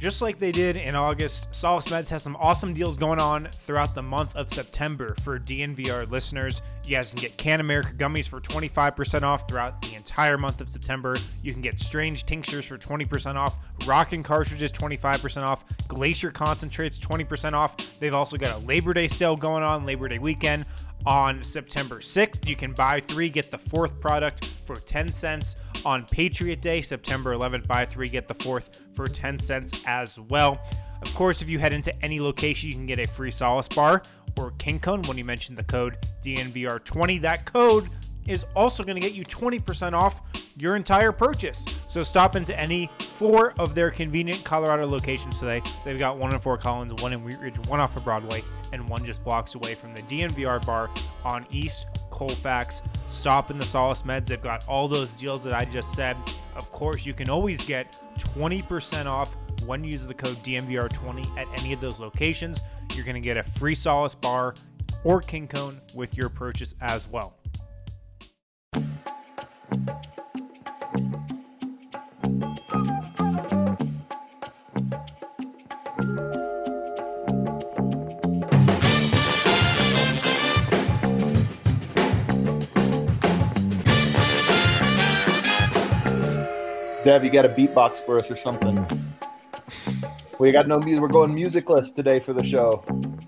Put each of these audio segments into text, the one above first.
Just like they did in August, Solace Meds has some awesome deals going on throughout the month of September for DNVR listeners. You guys can get Can America gummies for 25% off throughout the entire month of September. You can get Strange tinctures for 20% off, Rockin' cartridges 25% off, Glacier concentrates 20% off. They've also got a Labor Day sale going on, Labor Day weekend on September 6th. You can buy three, get the fourth product for 10 cents. On Patriot Day, September 11th, buy three, get the fourth for 10 cents as well. Of course, if you head into any location, you can get a free Solace bar or King Cone when you mention the code DNVR20. That code is also going to get you 20% off your entire purchase. So stop into any four of their convenient Colorado locations today. They've got one in Fort Collins, one in Wheat Ridge, one off of Broadway, and one just blocks away from the DNVR bar on East Colfax. Stop in the Solace Meds. They've got all those deals that I just said. Of course, you can always get 20% off when you use the code DNVR20 at any of those locations. You're going to get a free Solace bar or King Cone with your purchase as well. Dev, you got a beatbox for us or something? We got no music. We're going musicless today for the show.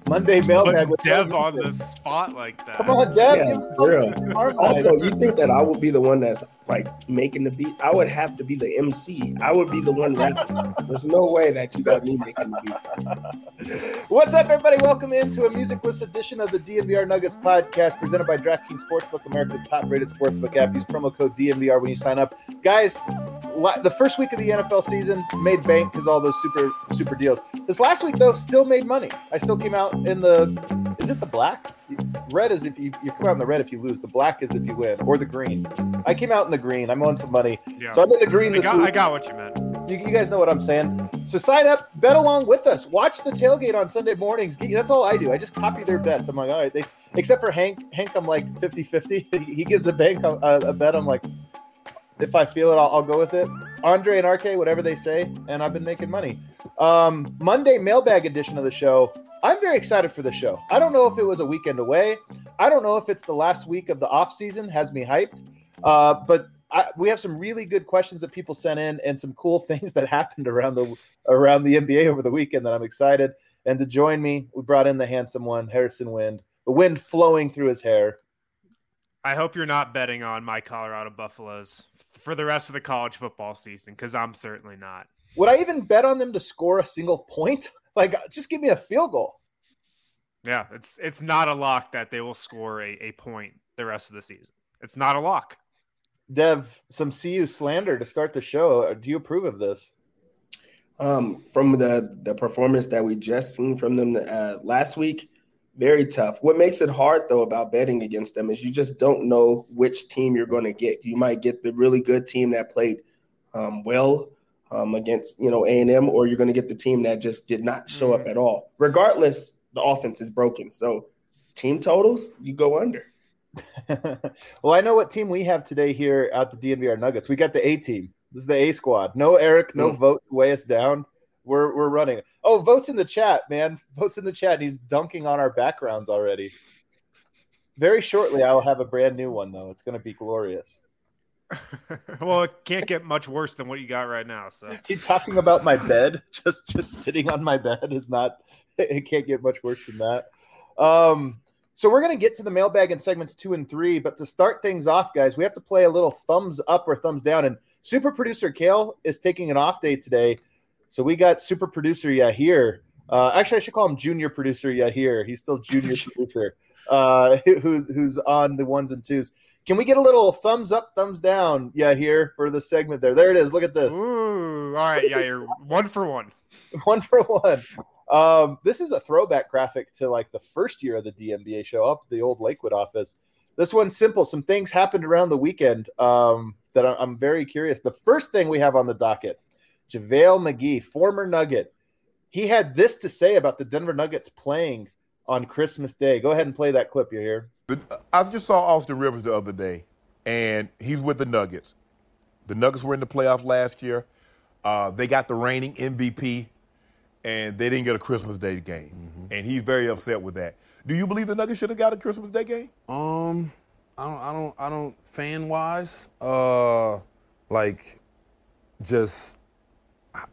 Monday mailbag with Dev no on music. the spot like that. Come on, Dev. Yeah, give us for real. Also, you think that I would be the one that's like making the beat? I would have to be the MC. I would be the one rapping. There's no way that you got me making the beat. What's up, everybody? Welcome into a musicless edition of the DNVR Nuggets podcast presented by DraftKings Sportsbook, America's top-rated sportsbook app. Use promo code DNVR when you sign up, guys. The first week of the NFL season made bank because all those super super deals. This last week though, still made money. I still came out in the. Is it the black? Red is if you you come out in the red if you lose. The black is if you win, or the green. I came out in the green. I'm on some money, Yeah. so I'm in the green I this got, week. I got what you meant. You, you guys know what I'm saying. So sign up, bet along with us. Watch the tailgate on Sunday mornings. That's all I do. I just copy their bets. I'm like, all right, they, except for Hank. Hank, I'm like 50 50. He gives a bank uh, a, a bet. I'm like, if I feel it, I'll, I'll go with it. Andre and RK, whatever they say, and I've been making money. Um, Monday mailbag edition of the show. I'm very excited for the show. I don't know if it was a weekend away. I don't know if it's the last week of the off season has me hyped. Uh, but I, we have some really good questions that people sent in and some cool things that happened around the around the NBA over the weekend that I'm excited. And to join me, we brought in the handsome one, Harrison Wind, the wind flowing through his hair. I hope you're not betting on my Colorado Buffaloes for the rest of the college football season because I'm certainly not. Would I even bet on them to score a single point? Like, just give me a field goal. Yeah, it's it's not a lock that they will score a, a point the rest of the season. It's not a lock. Dev, some CU slander to start the show. Do you approve of this? Um, from the the performance that we just seen from them uh, last week, very tough. What makes it hard though about betting against them is you just don't know which team you're going to get. You might get the really good team that played um, well um, against you know A and M, or you're going to get the team that just did not show up at all. Regardless, the offense is broken. So team totals, you go under. well, I know what team we have today here at the DNVR Nuggets. We got the A team. This is the A squad. No Eric, no Mm. vote to weigh us down. We're we're running. Oh, votes in the chat, man. Votes in the chat. He's dunking on our backgrounds already. Very shortly, I will have a brand new one though. It's going to be glorious. well, it can't get much worse than what you got right now. So he talking about my bed, just just sitting on my bed is not. It can't get much worse than that. Um, so we're gonna get to the mailbag in segments two and three, but to start things off, guys, we have to play a little thumbs up or thumbs down. And super producer Kale is taking an off day today, so we got super producer Yahir. Uh, actually, I should call him junior producer Yahir. He's still junior producer, uh, who's who's on the ones and twos. Can we get a little thumbs up, thumbs down? Yeah, here for the segment there. There it is. Look at this. Ooh, all right, yeah, you're one for one. one for one. Um, this is a throwback graphic to like the first year of the DMBA show up the old Lakewood office. This one's simple. Some things happened around the weekend um, that I'm very curious. The first thing we have on the docket, JaVale McGee, former Nugget, he had this to say about the Denver Nuggets playing on Christmas Day. Go ahead and play that clip. You hear? I just saw Austin Rivers the other day, and he's with the Nuggets. The Nuggets were in the playoffs last year. Uh, they got the reigning MVP, and they didn't get a Christmas Day game, mm-hmm. and he's very upset with that. Do you believe the Nuggets should have got a Christmas Day game? Um, I don't, I don't, I don't. Fan wise, uh, like, just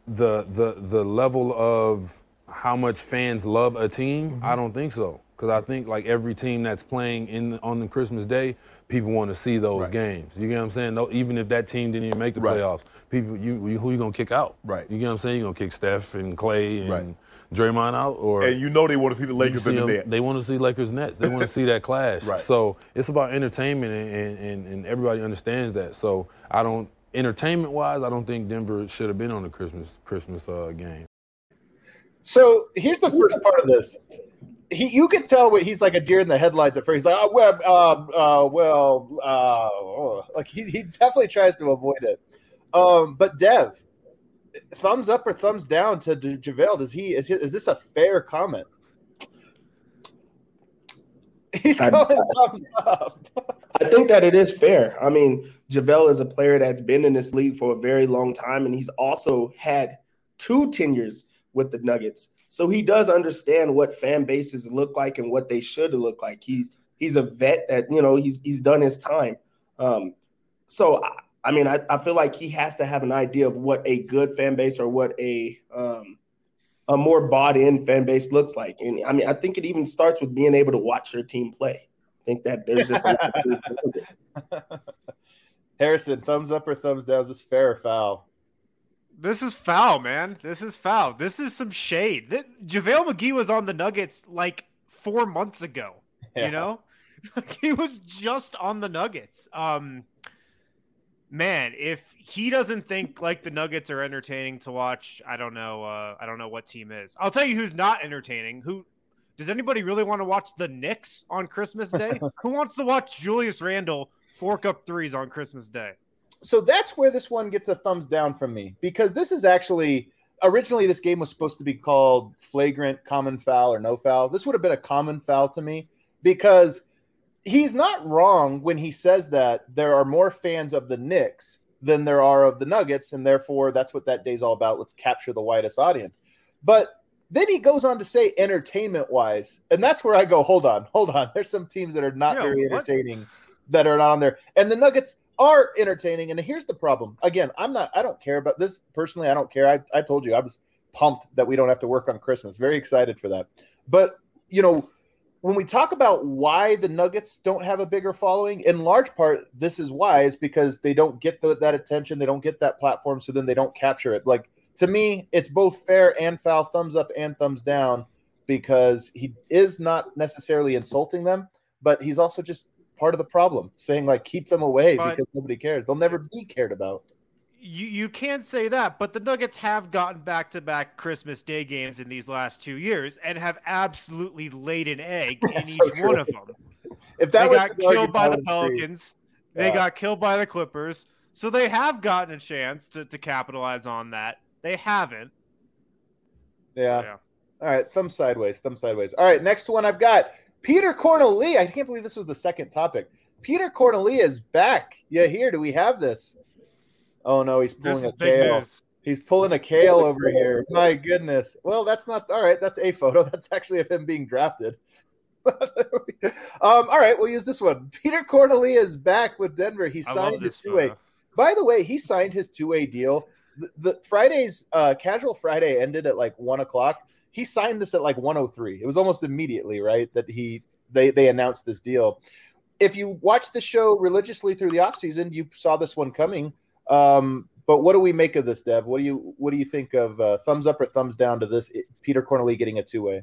the the the level of how much fans love a team. Mm-hmm. I don't think so because I think like every team that's playing in on the Christmas Day, people want to see those right. games. You get what I'm saying? No, even if that team didn't even make the right. playoffs, people you, you, who you gonna kick out? Right. You get what I'm saying? You gonna kick Steph and Clay and. Right. Draymond out, or and you know they want to see the Lakers in the Nets. They want to see Lakers Nets. They want to see that clash. Right. So it's about entertainment, and, and, and everybody understands that. So I don't entertainment wise, I don't think Denver should have been on the Christmas Christmas uh, game. So here's the first part of this he you can tell what he's like a deer in the headlights at first. He's like, oh well, uh, uh, well, uh, like he, he definitely tries to avoid it. Um, but Dev, thumbs up or thumbs down to JaVale? Does he is he, is this a fair comment? He's going thumbs up. I think that it is fair. I mean, JaVale is a player that's been in this league for a very long time, and he's also had two tenures with the Nuggets. So he does understand what fan bases look like and what they should look like. He's he's a vet that you know he's he's done his time. Um, so I, I mean, I, I feel like he has to have an idea of what a good fan base or what a um, a more bought in fan base looks like. And I mean, I think it even starts with being able to watch your team play. I think that there's just Harrison, thumbs up or thumbs down? Is this fair or foul? this is foul, man. This is foul. This is some shade. That, JaVale McGee was on the Nuggets like four months ago. Yeah. You know? he was just on the Nuggets. Um man, if he doesn't think like the Nuggets are entertaining to watch, I don't know. Uh, I don't know what team is. I'll tell you who's not entertaining. Who does anybody really want to watch the Knicks on Christmas Day? who wants to watch Julius Randle fork up threes on Christmas Day? so that's where this one gets a thumbs down from me because this is actually originally this game was supposed to be called flagrant common foul or no foul. This would have been a common foul to me because he's not wrong when he says that there are more fans of the Knicks than there are of the Nuggets, and therefore that's what that day's all about. Let's capture the widest audience. But then he goes on to say entertainment wise, and that's where I go, hold on, hold on. There's some teams that are not yeah, very entertaining what? that are not on there. And the Nuggets, are entertaining. And here's the problem. Again, I'm not. I don't care about this personally. I don't care. I, I told you I was pumped that we don't have to work on Christmas. Very excited for that. But you know, when we talk about why the Nuggets don't have a bigger following, in large part, this is why is because they don't get the, that attention, they don't get that platform, so then they don't capture it. Like to me, it's both fair and foul, thumbs up and thumbs down, because he is not necessarily insulting them, but he's also just part of the problem, saying like keep them away but because nobody cares. They'll never be cared about. You you can't say that, but the Nuggets have gotten back to back Christmas Day games in these last two years and have absolutely laid an egg in each so one of them. If that they got killed by the Pelicans, yeah. they got killed by the Clippers, so they have gotten a chance to, to capitalize on that. They haven't. Yeah. So, yeah. All right, thumb sideways, thumb sideways. All right, next one I've got Peter Cornelie. I can't believe this was the second topic. Peter Cornelie is back. Yeah, here. Do we have this? Oh no, he's pulling a kale. He's pulling a kale over here. My goodness. Well, that's not all right. That's a photo. That's actually of him being drafted. um, all right, we'll use this one. Peter Cornelie is back with Denver. He signed his two-way By the way, he signed his two way deal. The, the Friday's uh, casual Friday ended at like one o'clock. He signed this at like 103. It was almost immediately, right? That he they they announced this deal. If you watch the show religiously through the offseason, you saw this one coming. Um, but what do we make of this, Dev? What do you what do you think of uh, thumbs up or thumbs down to this Peter Cornelie getting a two way?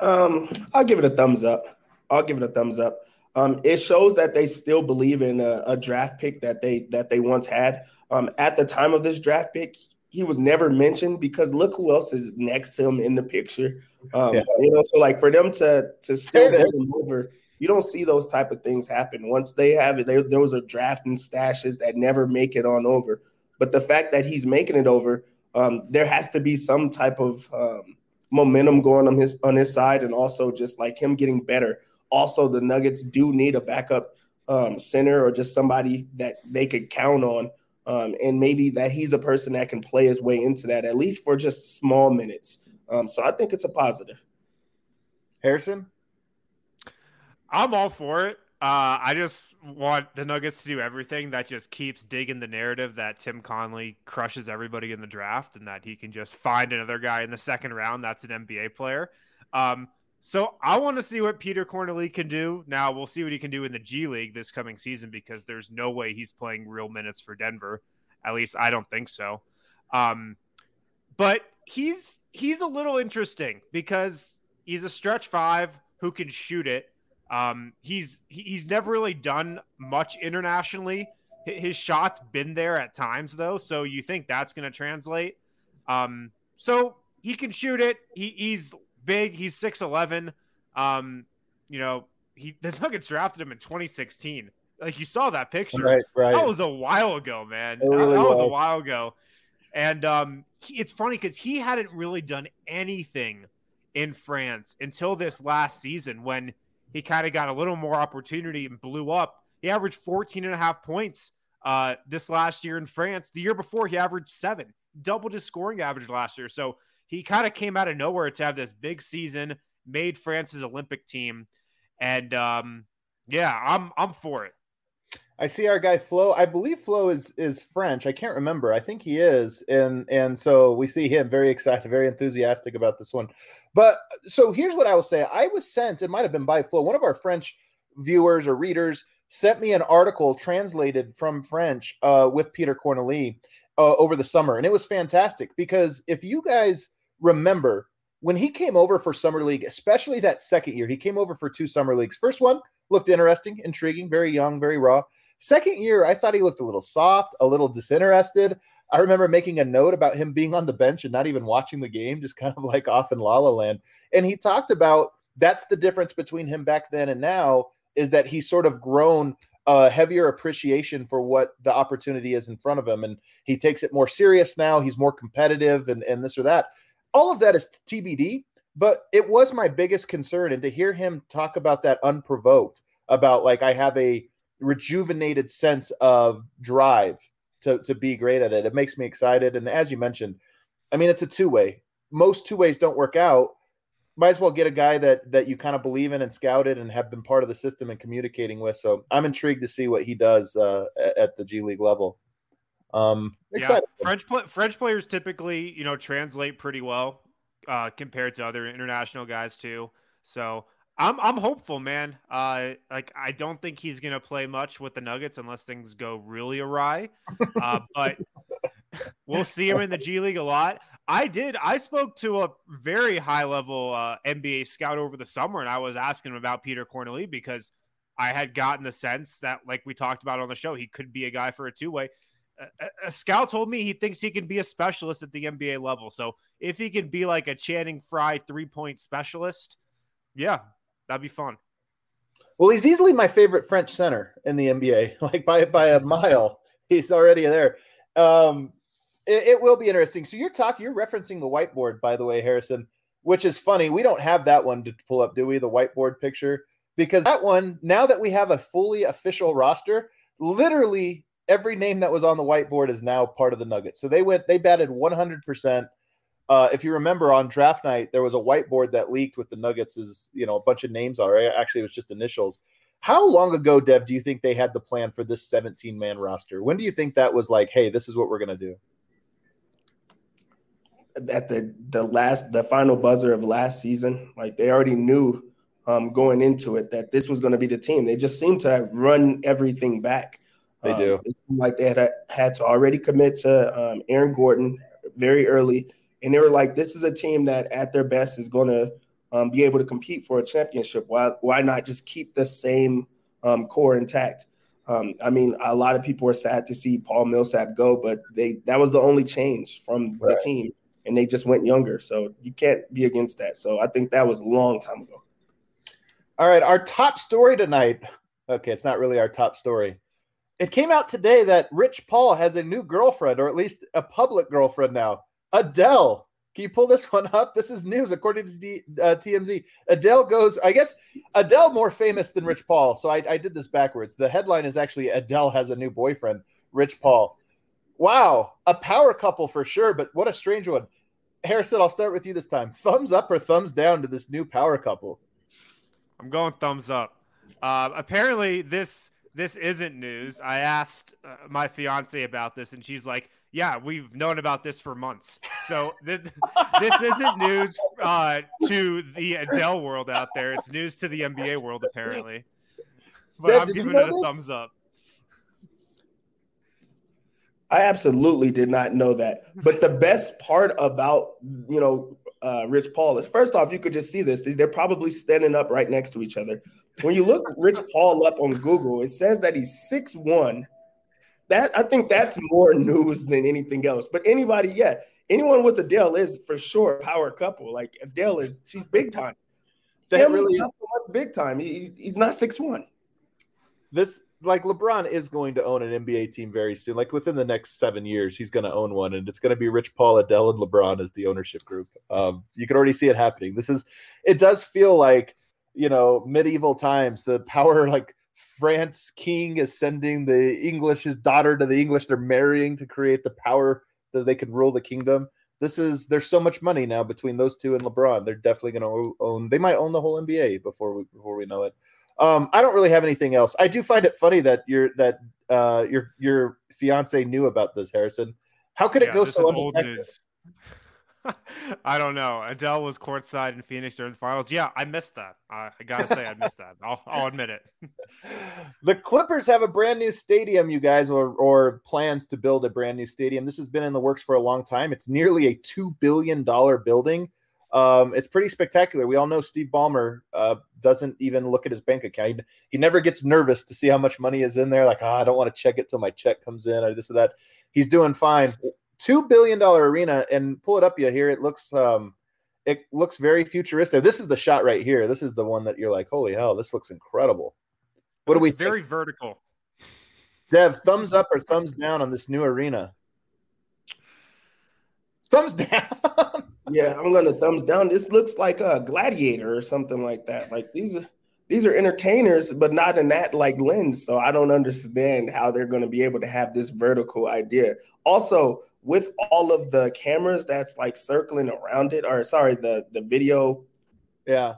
Um, I'll give it a thumbs up. I'll give it a thumbs up. Um, it shows that they still believe in a, a, draft pick that they that they once had. Um, at the time of this draft pick, he was never mentioned because look who else is next to him in the picture. Um, yeah. You know, so like for them to to still over, you don't see those type of things happen. Once they have it, they, those are drafting stashes that never make it on over. But the fact that he's making it over, um, there has to be some type of um, momentum going on his on his side, and also just like him getting better. Also, the Nuggets do need a backup um, center or just somebody that they could count on, um, and maybe that he's a person that can play his way into that at least for just small minutes. Um, so I think it's a positive. Harrison, I'm all for it. Uh, I just want the Nuggets to do everything that just keeps digging the narrative that Tim Connelly crushes everybody in the draft and that he can just find another guy in the second round that's an NBA player. Um, so I want to see what Peter Cornelie can do. Now we'll see what he can do in the G League this coming season because there's no way he's playing real minutes for Denver. At least I don't think so. Um, but he's he's a little interesting because he's a stretch five who can shoot it um, he's he's never really done much internationally. His shots been there at times though, so you think that's going to translate. Um, so he can shoot it. He, he's big. He's six eleven. Um, you know, he the Nuggets drafted him in 2016. Like you saw that picture. Right, right. That was a while ago, man. Really that, was a while ago. And um, he, it's funny because he hadn't really done anything in France until this last season when he kind of got a little more opportunity and blew up. He averaged 14 and a half points uh, this last year in France. The year before, he averaged seven, doubled his scoring average last year. So he kind of came out of nowhere to have this big season, made France's Olympic team. And um, yeah, I'm I'm for it. I see our guy Flo. I believe Flo is is French. I can't remember. I think he is, and and so we see him very excited, very enthusiastic about this one. But so here's what I will say. I was sent. It might have been by Flo. One of our French viewers or readers sent me an article translated from French uh, with Peter Cornelie uh, over the summer, and it was fantastic because if you guys remember when he came over for summer league, especially that second year, he came over for two summer leagues. First one looked interesting, intriguing, very young, very raw. Second year, I thought he looked a little soft, a little disinterested. I remember making a note about him being on the bench and not even watching the game, just kind of like off in La La Land. And he talked about that's the difference between him back then and now is that he's sort of grown a heavier appreciation for what the opportunity is in front of him. And he takes it more serious now. He's more competitive and, and this or that. All of that is TBD, but it was my biggest concern. And to hear him talk about that unprovoked, about like, I have a rejuvenated sense of drive to, to be great at it. It makes me excited. And as you mentioned, I mean, it's a two way. Most two ways don't work out. Might as well get a guy that that you kind of believe in and scouted and have been part of the system and communicating with. So I'm intrigued to see what he does uh, at the G League level. Um, excited. Yeah, French French players typically, you know, translate pretty well uh, compared to other international guys too. So I'm I'm hopeful, man. Uh, like I don't think he's gonna play much with the Nuggets unless things go really awry. Uh, but we'll see him in the G League a lot. I did. I spoke to a very high level uh, NBA scout over the summer, and I was asking him about Peter Cornelie because I had gotten the sense that, like we talked about on the show, he could be a guy for a two way. A, a, scout told me he thinks he can be a specialist at the NBA level. So if he can be like a Channing Frye three point specialist, yeah, That'd be fun. Well, he's easily my favorite French center in the NBA, like by by a mile. He's already there. Um, it, it, will be interesting. So you're talking, you're referencing the whiteboard, by the way, Harrison, which is funny. We don't have that one to pull up, do we? The whiteboard picture, because that one, now that we have a fully official roster, literally every name that was on the whiteboard is now part of the Nuggets. So they went, they batted 100 percent uh, if you remember on draft night, there was a whiteboard that leaked with the Nuggets' is you know a bunch of names on it. Actually, it was just initials. How long ago, Dev, do you think they had the plan for this 17 man roster? When do you think that was like, hey, this is what we're going to do? At the the last the final buzzer of last season, like they already knew um, going into it that this was going to be the team. They just seemed to run everything back. They um, do. It seemed like they had had to already commit to um, Aaron Gordon very early, and they were like, "This is a team that, at their best, is going to um, be able to compete for a championship. Why why not just keep the same um, core intact?" Um, I mean, a lot of people were sad to see Paul Millsap go, but they that was the only change from right. the team, and they just went younger. So you can't be against that. So I think that was a long time ago. All right, our top story tonight. Okay, it's not really our top story. It came out today that Rich Paul has a new girlfriend, or at least a public girlfriend now. Adele. Can you pull this one up? This is news according to D, uh, TMZ. Adele goes, I guess Adele more famous than Rich Paul. So I, I did this backwards. The headline is actually Adele has a new boyfriend, Rich Paul. Wow, a power couple for sure, but what a strange one. Harrison, I'll start with you this time. Thumbs up or thumbs down to this new power couple? I'm going thumbs up. Uh, apparently, this this isn't news. I asked uh, my fiance about this, and she's like, "Yeah, we've known about this for months." So th- this isn't news uh, to the Adele world out there. It's news to the NBA world, apparently. But Deb, I'm giving it a this? thumbs up. I absolutely did not know that. But the best part about you know uh, Rich Paul is first off, you could just see this. They're probably standing up right next to each other. When you look Rich Paul up on Google, it says that he's six one. That I think that's more news than anything else. But anybody, yeah, anyone with Adele is for sure a power couple. Like Adele is, she's big time. That Him, really not so much big time. He's he's not six one. This like LeBron is going to own an NBA team very soon. Like within the next seven years, he's going to own one, and it's going to be Rich Paul, Adele, and LeBron as the ownership group. Um, you can already see it happening. This is, it does feel like you know medieval times. The power, like France king is sending the English his daughter to the English. They're marrying to create the power that they can rule the kingdom. This is there's so much money now between those two and LeBron. They're definitely going to own. They might own the whole NBA before we before we know it. Um, I don't really have anything else. I do find it funny that your that uh, your your fiance knew about this, Harrison. How could it yeah, go so news. I don't know. Adele was courtside in Phoenix during the finals. Yeah, I missed that. I gotta say, I missed that. I'll, I'll admit it. the Clippers have a brand new stadium, you guys, or or plans to build a brand new stadium. This has been in the works for a long time. It's nearly a two billion dollar building. Um, it's pretty spectacular. We all know Steve Ballmer uh, doesn't even look at his bank account. He, he, never gets nervous to see how much money is in there. Like, oh, I don't want to check it till my check comes in or this or that. He's doing fine. Two billion dollar arena, and pull it up. You here. It looks um, it looks very futuristic. This is the shot right here. This is the one that you're like, holy hell, this looks incredible. What do we? Very think? vertical. Dev, thumbs up or thumbs down on this new arena? Thumbs down. yeah, I'm gonna thumbs down. This looks like a gladiator or something like that. Like these are these are entertainers, but not in that like lens. So I don't understand how they're gonna be able to have this vertical idea. Also, with all of the cameras that's like circling around it, or sorry, the the video, yeah,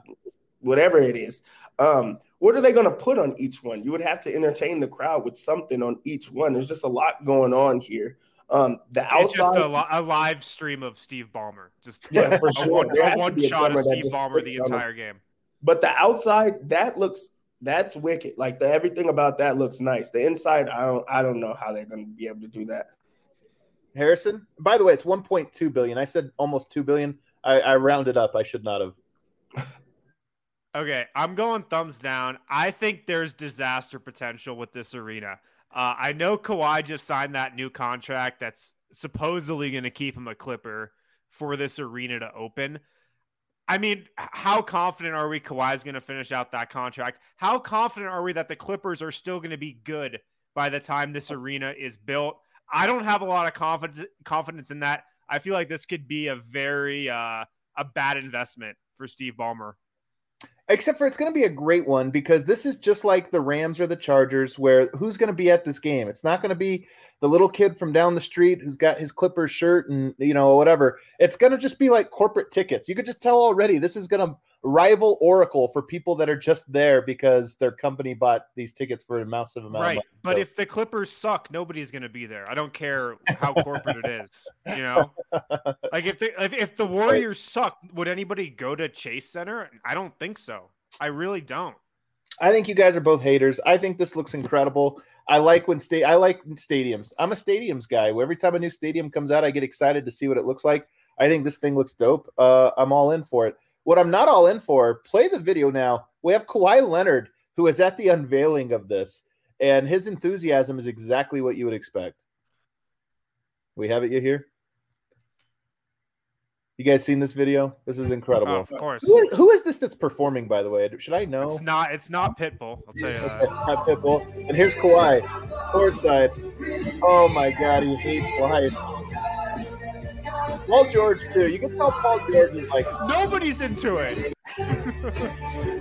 whatever it is. Um, what are they going to put on each one? You would have to entertain the crowd with something on each one. There's just a lot going on here. Um, the outside, it's just a, a, live stream of Steve Ballmer, just yeah, for sure. One, one shot of Steve Ballmer the entire game. But the outside, that looks that's wicked. Like the everything about that looks nice. The inside, I don't, I don't know how they're going to be able to do that. Harrison, by the way, it's 1.2 billion. I said almost 2 billion. I, I rounded up. I should not have. okay, I'm going thumbs down. I think there's disaster potential with this arena. Uh, I know Kawhi just signed that new contract that's supposedly going to keep him a Clipper for this arena to open. I mean, how confident are we Kawhi's going to finish out that contract? How confident are we that the Clippers are still going to be good by the time this arena is built? I don't have a lot of confidence confidence in that. I feel like this could be a very uh, a bad investment for Steve Ballmer except for it's going to be a great one because this is just like the Rams or the Chargers, where who's going to be at this game? It's not going to be the little kid from down the street who's got his Clippers shirt and you know whatever. It's gonna just be like corporate tickets. You could just tell already this is gonna rival Oracle for people that are just there because their company bought these tickets for a massive amount. Right, but so, if the Clippers suck, nobody's gonna be there. I don't care how corporate it is. You know, like if the if, if the Warriors suck, would anybody go to Chase Center? I don't think so. I really don't. I think you guys are both haters. I think this looks incredible. I like when state. I like stadiums. I'm a stadiums guy. Every time a new stadium comes out, I get excited to see what it looks like. I think this thing looks dope. Uh, I'm all in for it. What I'm not all in for, play the video now. We have Kawhi Leonard, who is at the unveiling of this, and his enthusiasm is exactly what you would expect. We have it you here? You guys seen this video? This is incredible. Oh, of course. Who, who is this that's performing, by the way? Should I know? It's not. It's not Pitbull. I'll tell you that. It's not Pitbull. And here's Kawhi, courtside. Oh my God, he hates life. Paul George too. You can tell Paul George is like Nobody's into it.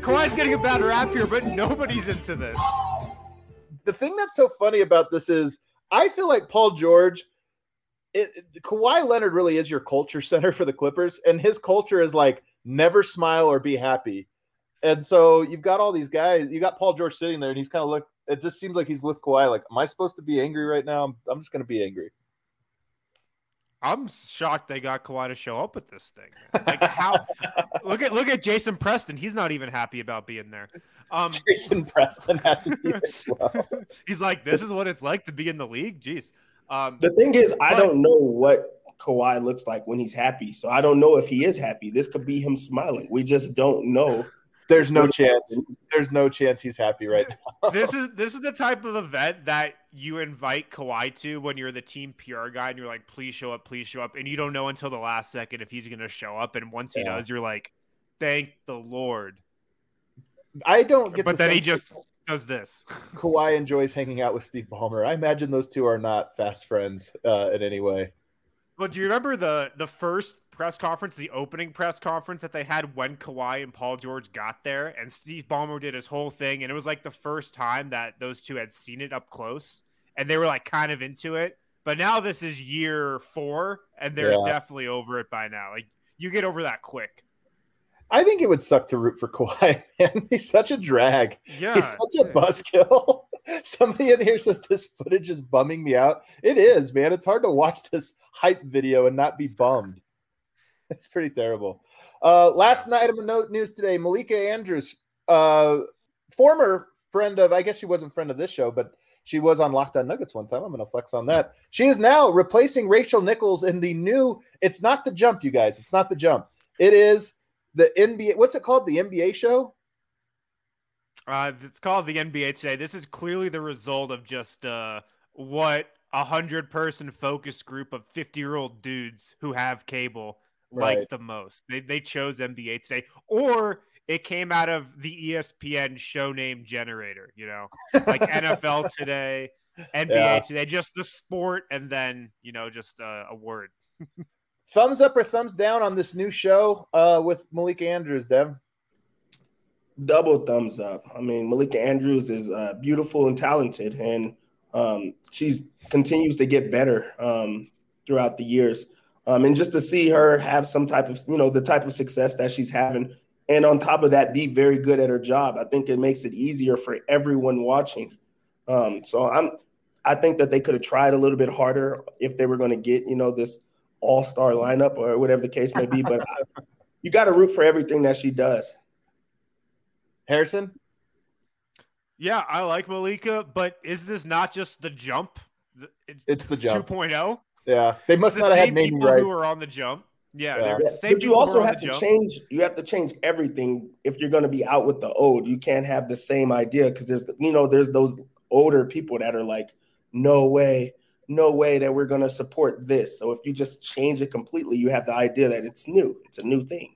Kawhi's getting a bad rap here, but nobody's into this. the thing that's so funny about this is I feel like Paul George, it, Kawhi Leonard really is your culture center for the Clippers, and his culture is like never smile or be happy. And so you've got all these guys. You got Paul George sitting there, and he's kind of look. It just seems like he's with Kawhi. Like, am I supposed to be angry right now? I'm, I'm just going to be angry. I'm shocked they got Kawhi to show up at this thing. Like how? look at look at Jason Preston. He's not even happy about being there. Um, Jason Preston had to be well. he's like, this is what it's like to be in the league. Jeez. Um, The thing is, I don't know what Kawhi looks like when he's happy. So I don't know if he is happy. This could be him smiling. We just don't know. There's no chance. There's no chance he's happy right now. this is this is the type of event that you invite Kawhi to when you're the team PR guy and you're like, please show up, please show up, and you don't know until the last second if he's gonna show up. And once he Yeah. does, you're like, thank the Lord. I don't get. But the then he just that does this. Kawhi enjoys hanging out with Steve Ballmer. I imagine those two are not fast friends uh, in any way. Well, do you remember the the first press conference, the opening press conference that they had when Kawhi and Paul George got there, and Steve Ballmer did his whole thing, and it was like the first time that those two had seen it up close, and they were like kind of into it. But now this is year four, and they're Yeah. definitely over it by now. Like you get over that quick. I think it would suck to root for Kawhi, man. He's such a drag. Yeah, He's such a buzzkill. Somebody in here says this footage is bumming me out. It is, man. It's hard to watch this hype video and not be bummed. It's pretty terrible. Uh, last night of the note news today: Malika Andrews, uh, former friend of, I guess she wasn't friend of this show, but she was on Locked On Nuggets one time. I'm going to flex on that. She is now replacing Rachel Nichols in the new. It's not the jump, you guys. It's not the jump. It is the NBA. What's it called? The NBA show. Uh, it's called the NBA today. This is clearly the result of just uh, what a hundred person focus group of 50 year old dudes who have cable Right. like the most. They, they chose NBA today, or it came out of the ESPN show name generator, you know, like NFL today, NBA Yeah. today, just the sport, and then, you know, just uh, a word. thumbs up or thumbs down on this new show uh, with Malika Andrews, Dev? Double thumbs up. I mean, Malika Andrews is uh, beautiful and talented, and um, she's continues to get better um, throughout the years. Um, and just to see her have some type of, you know, the type of success that she's having, and on top of that, be very good at her job. I think it makes it easier for everyone watching. Um, so I'm, I think that they could have tried a little bit harder if they were going to get, you know, this all star lineup or whatever the case may be. But I, you got to root for everything that she does. Harrison? Yeah, I like Malika, but is this not just the jump? The- It's the jump. 2.0? Yeah, they must? It's the not have same naming people rights. who are on the jump. Yeah, Yeah. they're Yeah, the same but you also have to jump. change. You have to change everything if you're going to be out with the old. You can't have the same idea because there's you know there's those older people that are like, no way, no way that we're going to support this. So if you just change it completely, you have the idea that it's new. It's a new thing.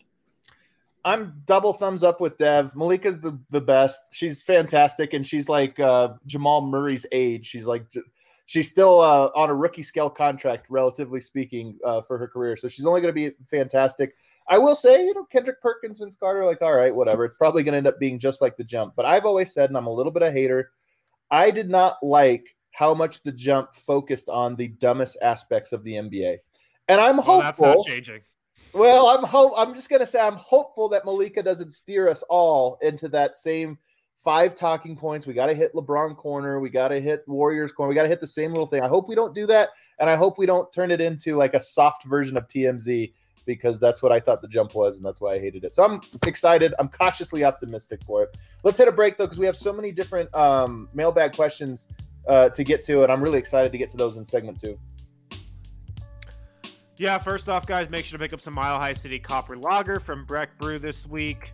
I'm double thumbs up with Dev. Malika's the, the best. She's fantastic, and she's like uh, Jamal Murray's age. She's like she's still uh, on a rookie scale contract, relatively speaking, uh, for her career. So she's only going to be fantastic. I will say, you know, Kendrick Perkins, Vince Carter, like, all right, whatever. It's probably going to end up being just like the jump. But I've always said, and I'm a little bit of a hater, I did not like how much the jump focused on the dumbest aspects of the NBA. And I'm Well, hopeful. that's not changing. Well, I'm hope I'm just gonna say I'm hopeful that Malika doesn't steer us all into that same five talking points. We got to hit LeBron corner. We got to hit Warriors corner. We got to hit the same little thing. I hope we don't do that, and I hope we don't turn it into like a soft version of TMZ because that's what I thought the jump was, and that's why I hated it. So I'm excited. I'm cautiously optimistic for it. Let's hit a break though, because we have so many different um, mailbag questions uh, to get to, and I'm really excited to get to those in segment two. Yeah, first off, guys, make sure to pick up some Mile High City Copper Lager from Breck Brew this week.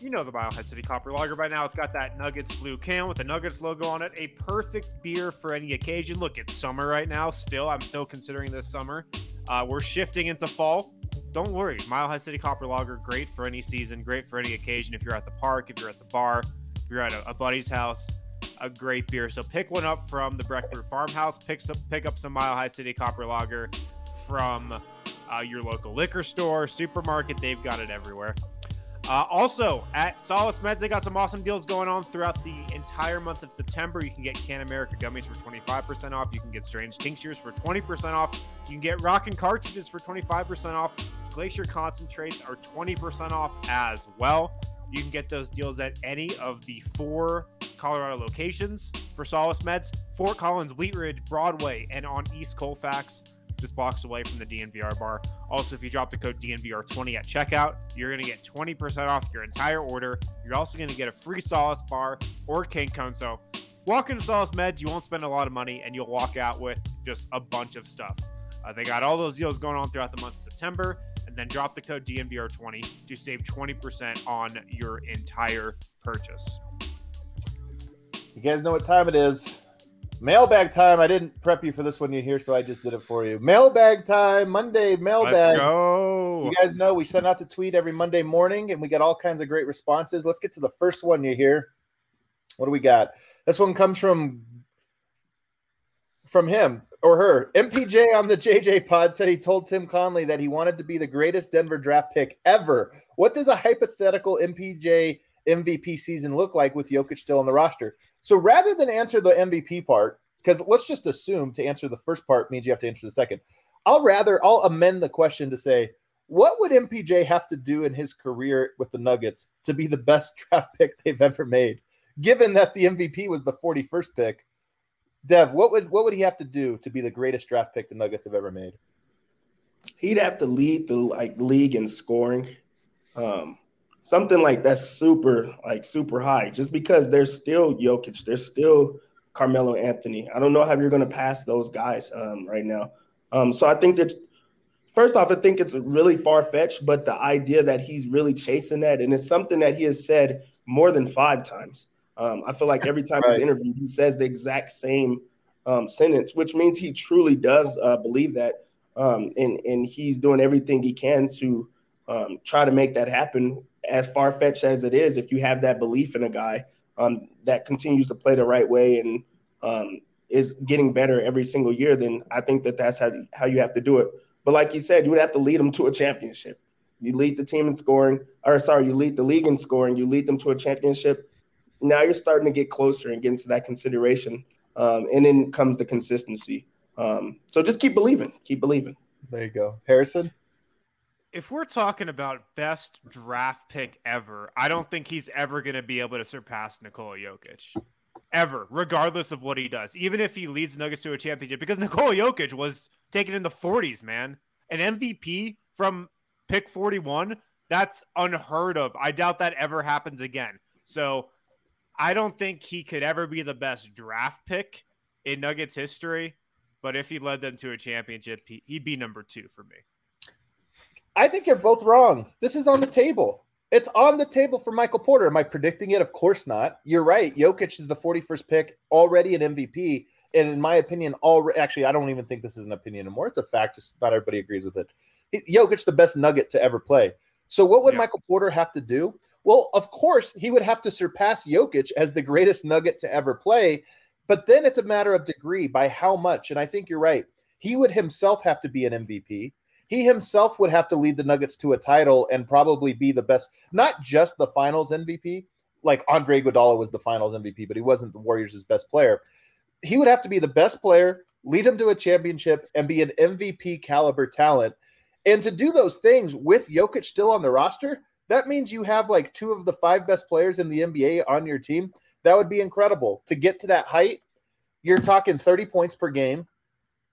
You know the Mile High City Copper Lager by now. It's got that Nuggets blue can with the Nuggets logo on it. A perfect beer for any occasion. Look, it's summer right now. Still, I'm still considering this summer. Uh, we're shifting into fall. Don't worry, Mile High City Copper Lager, great for any season, great for any occasion. If you're at the park, if you're at the bar, if you're at a, a buddy's house, a great beer. So pick one up from the Breck Brew Farmhouse. Pick up, pick up some Mile High City Copper Lager from uh, your local liquor store, supermarket. They've got it everywhere. Uh, also, at Solace Meds, they got some awesome deals going on throughout the entire month of September. You can get Can America gummies for 25% off. You can get Strange Tinctures for 20% off. You can get Rockin' Cartridges for 25% off. Glacier Concentrates are 20% off as well. You can get those deals at any of the four Colorado locations for Solace Meds Fort Collins, Wheat Ridge, Broadway, and on East Colfax just blocks away from the DNVR bar. Also, if you drop the code DNVR20 at checkout, you're going to get 20% off your entire order. You're also going to get a free Solace bar or cane cone. So, walk into Solace Meds, you won't spend a lot of money, and you'll walk out with just a bunch of stuff. Uh, they got all those deals going on throughout the month of September, and then drop the code DNVR20 to save 20% on your entire purchase. You guys know what time it is. Mailbag time. I didn't prep you for this one you here, so I just did it for you. Mailbag time, Monday mailbag. Let's go. You guys know we send out the tweet every Monday morning and we get all kinds of great responses. Let's get to the first one you hear. What do we got? This one comes from from him or her. MPJ on the JJ pod said he told Tim Connelly that he wanted to be the greatest Denver draft pick ever. What does a hypothetical MPJ MVP season look like with Jokic still on the roster? So rather than answer the MVP part, because let's just assume to answer the first part means you have to answer the second. I'll rather I'll amend the question to say, what would MPJ have to do in his career with the Nuggets to be the best draft pick they've ever made? Given that the MVP was the 41st pick, Dev, what would what would he have to do to be the greatest draft pick the Nuggets have ever made? He'd have to lead the like league in scoring. Um, something like that's super like super high just because there's still Jokic, there's still Carmelo Anthony. I don't know how you're going to pass those guys um, right now. Um, so I think that first off, I think it's really far fetched, but the idea that he's really chasing that and it's something that he has said more than five times. Um, I feel like every time Right. he's interviewed, he says the exact same um, sentence, which means he truly does uh, believe that, um, and and he's doing everything he can to um, try to make that happen. As far fetched as it is, if you have that belief in a guy um, that continues to play the right way and um, is getting better every single year, then I think that that's how how you have to do it. But like you said, you would have to lead them to a championship. You lead the team in scoring, or sorry, you lead the league in scoring. You lead them to a championship. Now you're starting to get closer and get into that consideration, um, and then comes the consistency. Um, so just keep believing, keep believing. There you go. Harrison? If we're talking about best draft pick ever, I don't think he's ever going to be able to surpass Nikola Jokic. Ever, regardless of what he does. Even if he leads Nuggets to a championship, because Nikola Jokic was taken in the 40s, man. An MVP from pick 41, that's unheard of. I doubt that ever happens again. So I don't think he could ever be the best draft pick in Nuggets history. But if he led them to a championship, he, he'd be number two for me. I think you're both wrong. This is on the table. It's on the table for Michael Porter. Am I predicting it? Of course not. You're right. Jokic is the 41st pick, already an MVP. And in my opinion, already actually, I don't even think this is an opinion anymore. It's a fact. Just not everybody agrees with it. Jokic, the best nugget to ever play. So, what would Yeah. Michael Porter have to do? Well, of course, he would have to surpass Jokic as the greatest nugget to ever play. But then it's a matter of degree by how much. And I think you're right. He would himself have to be an MVP he himself would have to lead the Nuggets to a title and probably be the best, not just the finals MVP. Like Andre Iguodala was the finals MVP, but he wasn't the Warriors' best player. he would have to be the best player, lead him to a championship, and be an MVP caliber talent. And to do those things with Jokic still on the roster, that means you have like two of the five best players in the NBA on your team. That would be incredible. To get to that height, you're talking 30 points per game.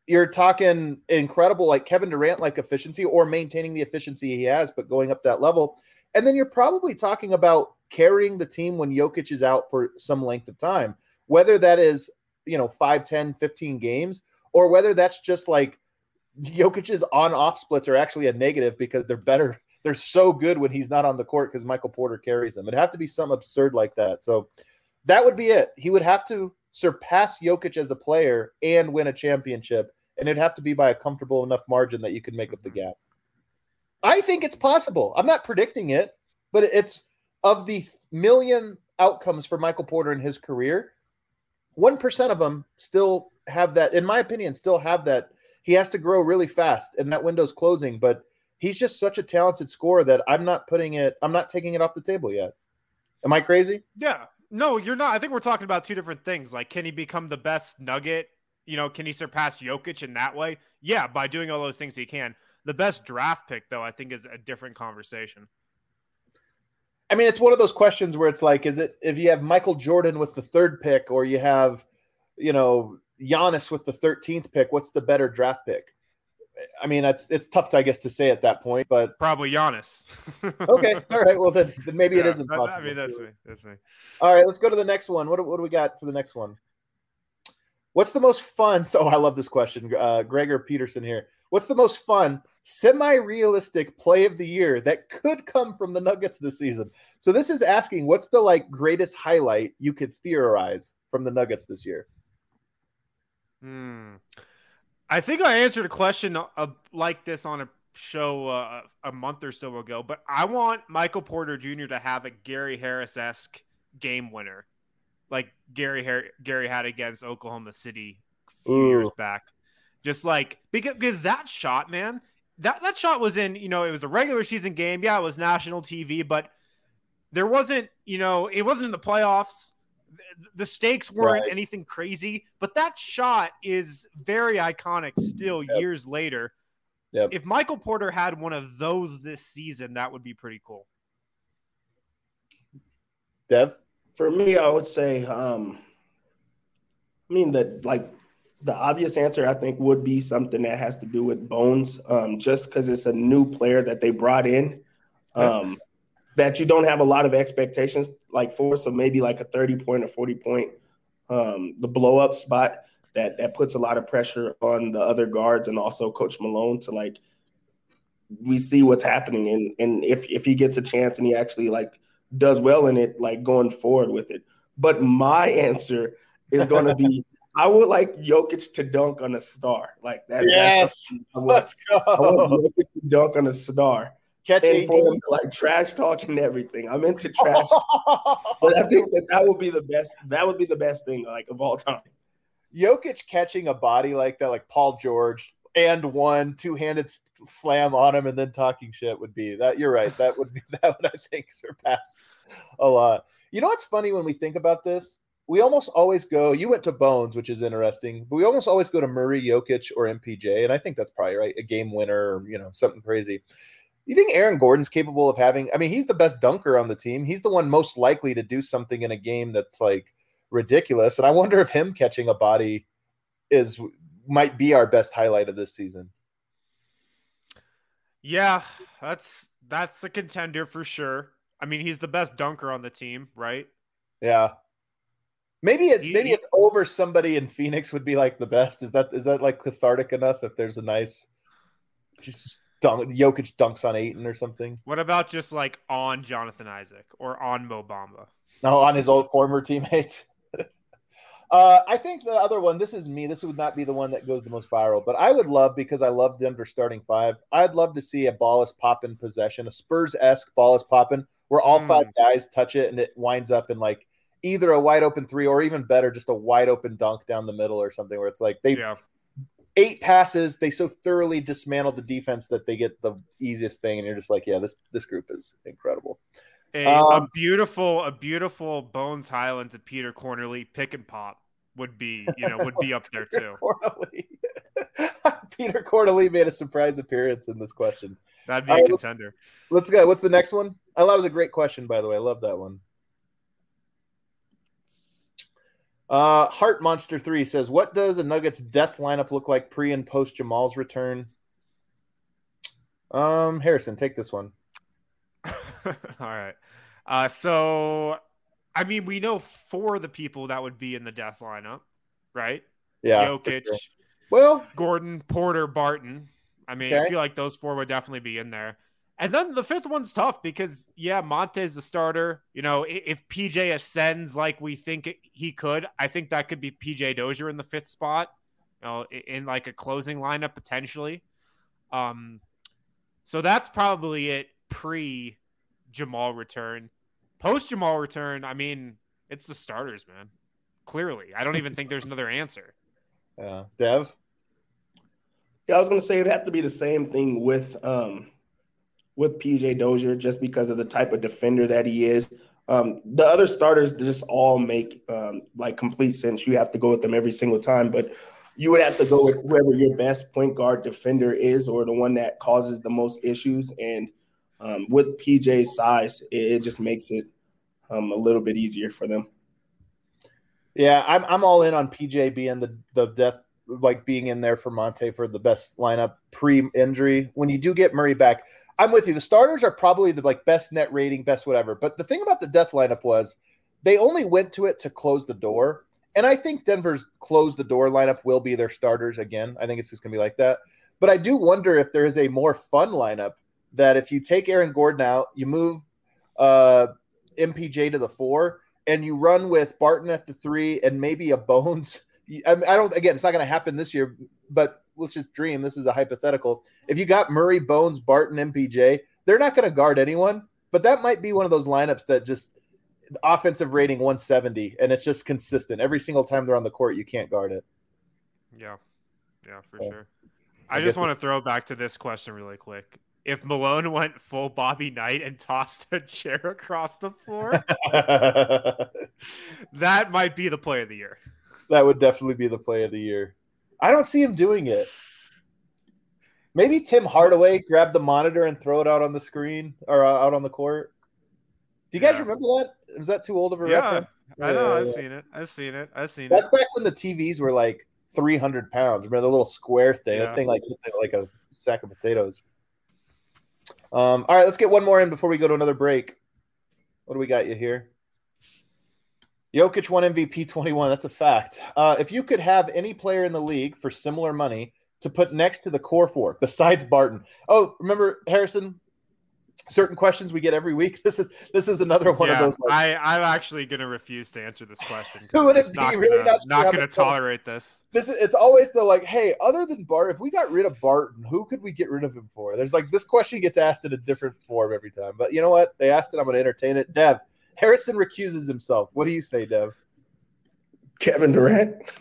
You're talking incredible, like Kevin Durant like efficiency or maintaining the efficiency he has, but going up that level. And then you're probably talking about carrying the team when Jokic is out for some length of time, whether that is, you know, 5, 10, 15 games, or whether that's just like Jokic's on off splits are actually a negative because they're better. They're so good when he's not on the court because Michael Porter carries them. It'd have to be something absurd like that. So that would be it. He would have to surpass Jokic as a player and win a championship. And it'd have to be by a comfortable enough margin that you could make up the mm-hmm. gap. I think it's possible. I'm not predicting it, but it's of the million outcomes for Michael Porter in his career, 1% of them still have that, in my opinion, still have that. He has to grow really fast and that window's closing, but he's just such a talented scorer that I'm not putting it, I'm not taking it off the table yet. Am I crazy? Yeah. No, you're not. I think we're talking about two different things. Like, can he become the best nugget? You know, can he surpass Jokic in that way? Yeah, by doing all those things he can. The best draft pick, though, I think is a different conversation. I mean, it's one of those questions where it's like, is it if you have Michael Jordan with the third pick or you have, you know, Giannis with the 13th pick, what's the better draft pick? I mean, it's it's tough, to, I guess, to say at that point, but probably Giannis. okay, all right. Well, then, then maybe yeah, it isn't possible. I mean, that's me. That's me. All right, let's go to the next one. What, what do we got for the next one? What's the most fun? So I love this question, uh, Gregor Peterson here. What's the most fun semi-realistic play of the year that could come from the Nuggets this season? So this is asking, what's the like greatest highlight you could theorize from the Nuggets this year? Hmm. I think I answered a question uh, like this on a show uh, a month or so ago, but I want Michael Porter Jr. to have a Gary Harris esque game winner, like Gary Gary had against Oklahoma City a few Ooh. years back. Just like because, because that shot, man, that that shot was in. You know, it was a regular season game. Yeah, it was national TV, but there wasn't. You know, it wasn't in the playoffs the stakes weren't right. anything crazy, but that shot is very iconic still yep. years later. Yep. If Michael Porter had one of those this season, that would be pretty cool. Dev? For me, I would say, um, I mean, that like the obvious answer I think would be something that has to do with Bones, um, just because it's a new player that they brought in. Um, that you don't have a lot of expectations like for. So maybe like a 30 point or 40 point, um, the blow up spot that that puts a lot of pressure on the other guards and also Coach Malone to like we see what's happening and and if if he gets a chance and he actually like does well in it, like going forward with it. But my answer is going to be I would like Jokic to dunk on a star. Like that. Yes. Let's go. I want Jokic to dunk on a star catch and for them like trash talking everything. I'm into trash, but I think that that would be the best. That would be the best thing like of all time. Jokic catching a body like that, like Paul George, and one two-handed slam on him, and then talking shit would be that. You're right. That would be that would I think surpass a lot. You know what's funny when we think about this? We almost always go. You went to Bones, which is interesting, but we almost always go to Murray, Jokic, or MPJ, and I think that's probably right. A game winner, or you know, something crazy. You think Aaron Gordon's capable of having? I mean, he's the best dunker on the team. He's the one most likely to do something in a game that's like ridiculous. And I wonder if him catching a body is might be our best highlight of this season. Yeah, that's that's a contender for sure. I mean, he's the best dunker on the team, right? Yeah. Maybe it's he, maybe it's over somebody in Phoenix would be like the best. Is that is that like cathartic enough if there's a nice just dunk, Jokic dunks on Ayton or something. What about just like on Jonathan Isaac or on Mo Bamba? No, on his old former teammates. Uh, I think the other one, this is me. This would not be the one that goes the most viral, but I would love because I love Denver starting five. I'd love to see a ball is popping possession, a Spurs esque ball is popping, where all mm. five guys touch it and it winds up in like either a wide open three or even better, just a wide open dunk down the middle or something where it's like they yeah eight passes. They so thoroughly dismantled the defense that they get the easiest thing, and you're just like, yeah, this this group is incredible. A, um, a beautiful, a beautiful Bones Hyland to Peter Cornelie pick and pop. Would be, you know, would be up there too. Peter Cornelie made a surprise appearance in this question. That'd be a right, contender. Let's go. What's the next one? I thought it was a great question, by the way. I love that one. Uh, Heart Monster Three says, "What does a Nuggets death lineup look like pre and post Jamal's return?" Um, Harrison, take this one. All right. Uh, so, I mean, we know four of the people that would be in the death lineup, right? Yeah, Jokic, sure. Well, Gordon, Porter, Barton. I mean, I feel like those four would definitely be in there. And then the fifth one's tough because, yeah, Monte's the starter. You know, if PJ ascends like we think he could, I think that could be PJ Dozier in the fifth spot, you know, in like a closing lineup potentially. Um, so that's probably it pre Jamal return. Post Jamal return, I mean, it's the starters, man. Clearly, I don't even think there's another answer. yeah, Dev. Yeah, I was gonna say it'd have to be the same thing with um with PJ Dozier just because of the type of defender that he is. Um, the other starters just all make um, like complete sense. You have to go with them every single time, but you would have to go with whoever your best point guard defender is, or the one that causes the most issues. And um, with PJ's size, it, it just makes it um, a little bit easier for them. Yeah, I'm I'm all in on PJ being the the death like being in there for Monte for the best lineup pre-injury. When you do get Murray back, I'm with you. The starters are probably the like best net rating, best whatever. But the thing about the death lineup was they only went to it to close the door. And I think Denver's close the door lineup will be their starters again. I think it's just gonna be like that. But I do wonder if there is a more fun lineup that if you take Aaron Gordon out, you move uh MPJ to the four, and you run with Barton at the three and maybe a Bones. I, mean, I don't. Again, it's not going to happen this year, but let's just dream. This is a hypothetical. If you got Murray, Bones, Barton, MPJ, they're not going to guard anyone. But that might be one of those lineups that just offensive rating 170, and it's just consistent every single time they're on the court. You can't guard it. Yeah, yeah, for Yeah. sure. I I, just want to throw back to this question really quick. If Malone went full Bobby Knight and tossed a chair across the floor, that might be the play of the year. That would definitely be the play of the year. I don't see him doing it. Maybe Tim Hardaway grab the monitor and throw it out on the screen or uh, out on the court. Do you guys Yeah. remember that? Is that too old of a Yeah, reference? I know. Yeah, I've seen it. I've seen it. I've seen That's it. That's back when the TVs were like 300 pounds. Remember the little square thing? That thing like like a sack of potatoes. Um, all right, let's get one more in before we go to another break. What do we got you here? Jokic won MVP 21. That's a fact. Uh, if you could have any player in the league for similar money to put next to the core four, besides Barton. Oh, remember Harrison? Certain questions we get every week. This is this is another one yeah, of those. Like, I, I'm actually going to refuse to answer this question. Who would it be? Not Really gonna, not sure not going to tolerate this. this is, it's always the like, hey, other than Bart, if we got rid of Barton, who could we get rid of him for? There's like this question gets asked in a different form every time. But you know what? They asked it. I'm going to entertain it. Dev Harrison recuses himself. What do you say, Dev? Kevin Durant.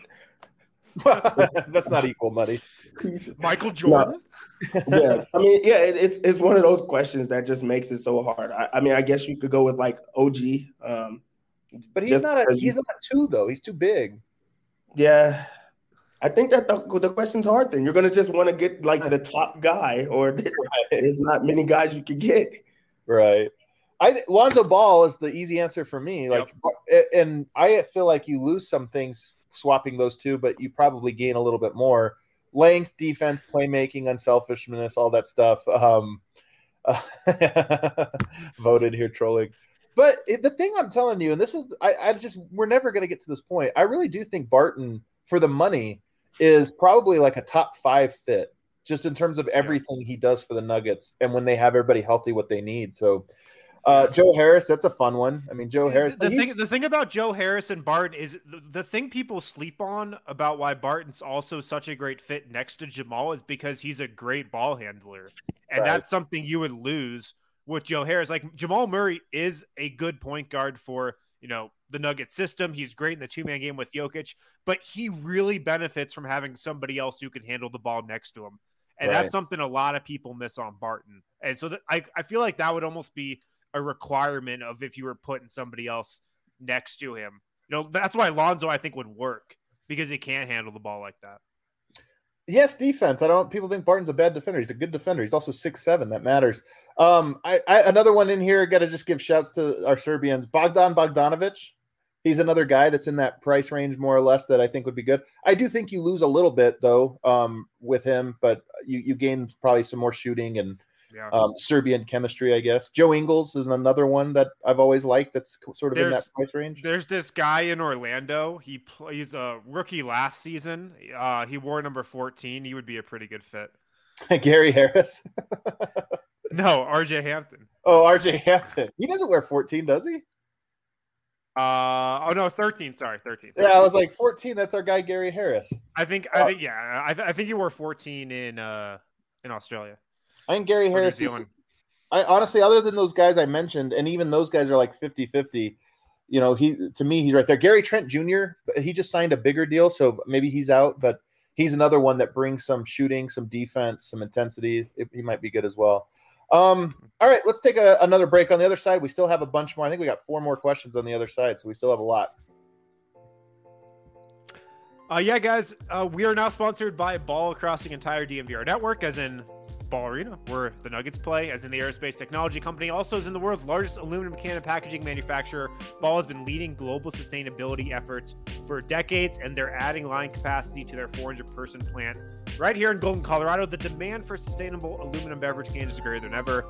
That's not equal money. Michael Jordan. yeah, I mean, yeah, it, it's it's one of those questions that just makes it so hard. I, I mean, I guess you could go with like OG. Um, But he's not a he's you- not two though. He's too big. yeah, I think that the, the question's hard. Then you're gonna just want to get like the top guy, or there's not many guys you could get. Right. I th- Lonzo Ball is the easy answer for me. Like, a- and I feel like you lose some things swapping those two, but you probably gain a little bit more length, defense, playmaking, unselfishness, all that stuff. Um, voted here trolling. But it, the thing I'm telling you, and this is, I, I just, we're never going to get to this point. I really do think Barton, for the money, is probably like a top five fit, just in terms of everything he does for the Nuggets and when they have everybody healthy, what they need. So, uh, Joe Harris, that's a fun one. I mean, Joe Harris. The, the thing, the thing about Joe Harris and Barton is the, the thing people sleep on about why Barton's also such a great fit next to Jamal is because he's a great ball handler, and Right. that's something you would lose with Joe Harris. Like Jamal Murray is a good point guard for you know the Nugget system. He's great in the two man game with Jokic, but he really benefits from having somebody else who can handle the ball next to him, and Right. that's something a lot of people miss on Barton. And so that, I I feel like that would almost be a requirement of if you were putting somebody else next to him. You know, that's why Lonzo I think would work because he can't handle the ball like that. Yes, defense. I don't. People think Barton's a bad defender. He's a good defender. He's also six seven. That matters. Um, I, I another one in here. Got to just give shouts to our Serbians. Bogdan Bogdanovic. He's another guy that's in that price range more or less that I think would be good. I do think you lose a little bit though um, with him, but you you gain probably some more shooting and Yeah. um, Serbian chemistry, I guess. Joe Ingles is another one that I've always liked. That's sort of in that price range. There's this guy in Orlando. He plays a rookie last season. Uh, he wore number 14. He would be a pretty good fit. Gary Harris. No, RJ Hampton. Oh, RJ Hampton. He doesn't wear 14, does he? Uh, oh no, 13. Sorry, 13. Yeah, I was like 14. That's our guy Gary Harris. I think I think yeah. I, th- I think he wore 14 in uh in Australia. I think Gary or Harris. is- I honestly, other than those guys I mentioned, and even those guys are like 50 50. You know, he to me, he's right there. Gary Trent Jr., he just signed a bigger deal, so maybe he's out, but he's another one that brings some shooting, some defense, some intensity. It- he might be good as well. Um, all right, let's take a, another break on the other side. We still have a bunch more. I think we got four more questions on the other side, so we still have a lot. Uh, yeah, guys, uh, we are now sponsored by Ball across the entire DNVR network, as in Ball Arena, where the Nuggets play, as in the aerospace technology company, also as in the world's largest aluminum can and packaging manufacturer. Ball has been leading global sustainability efforts for decades, and they're adding line capacity to their 400 person plant right here in Golden, Colorado. The demand for sustainable aluminum beverage cans is greater than ever.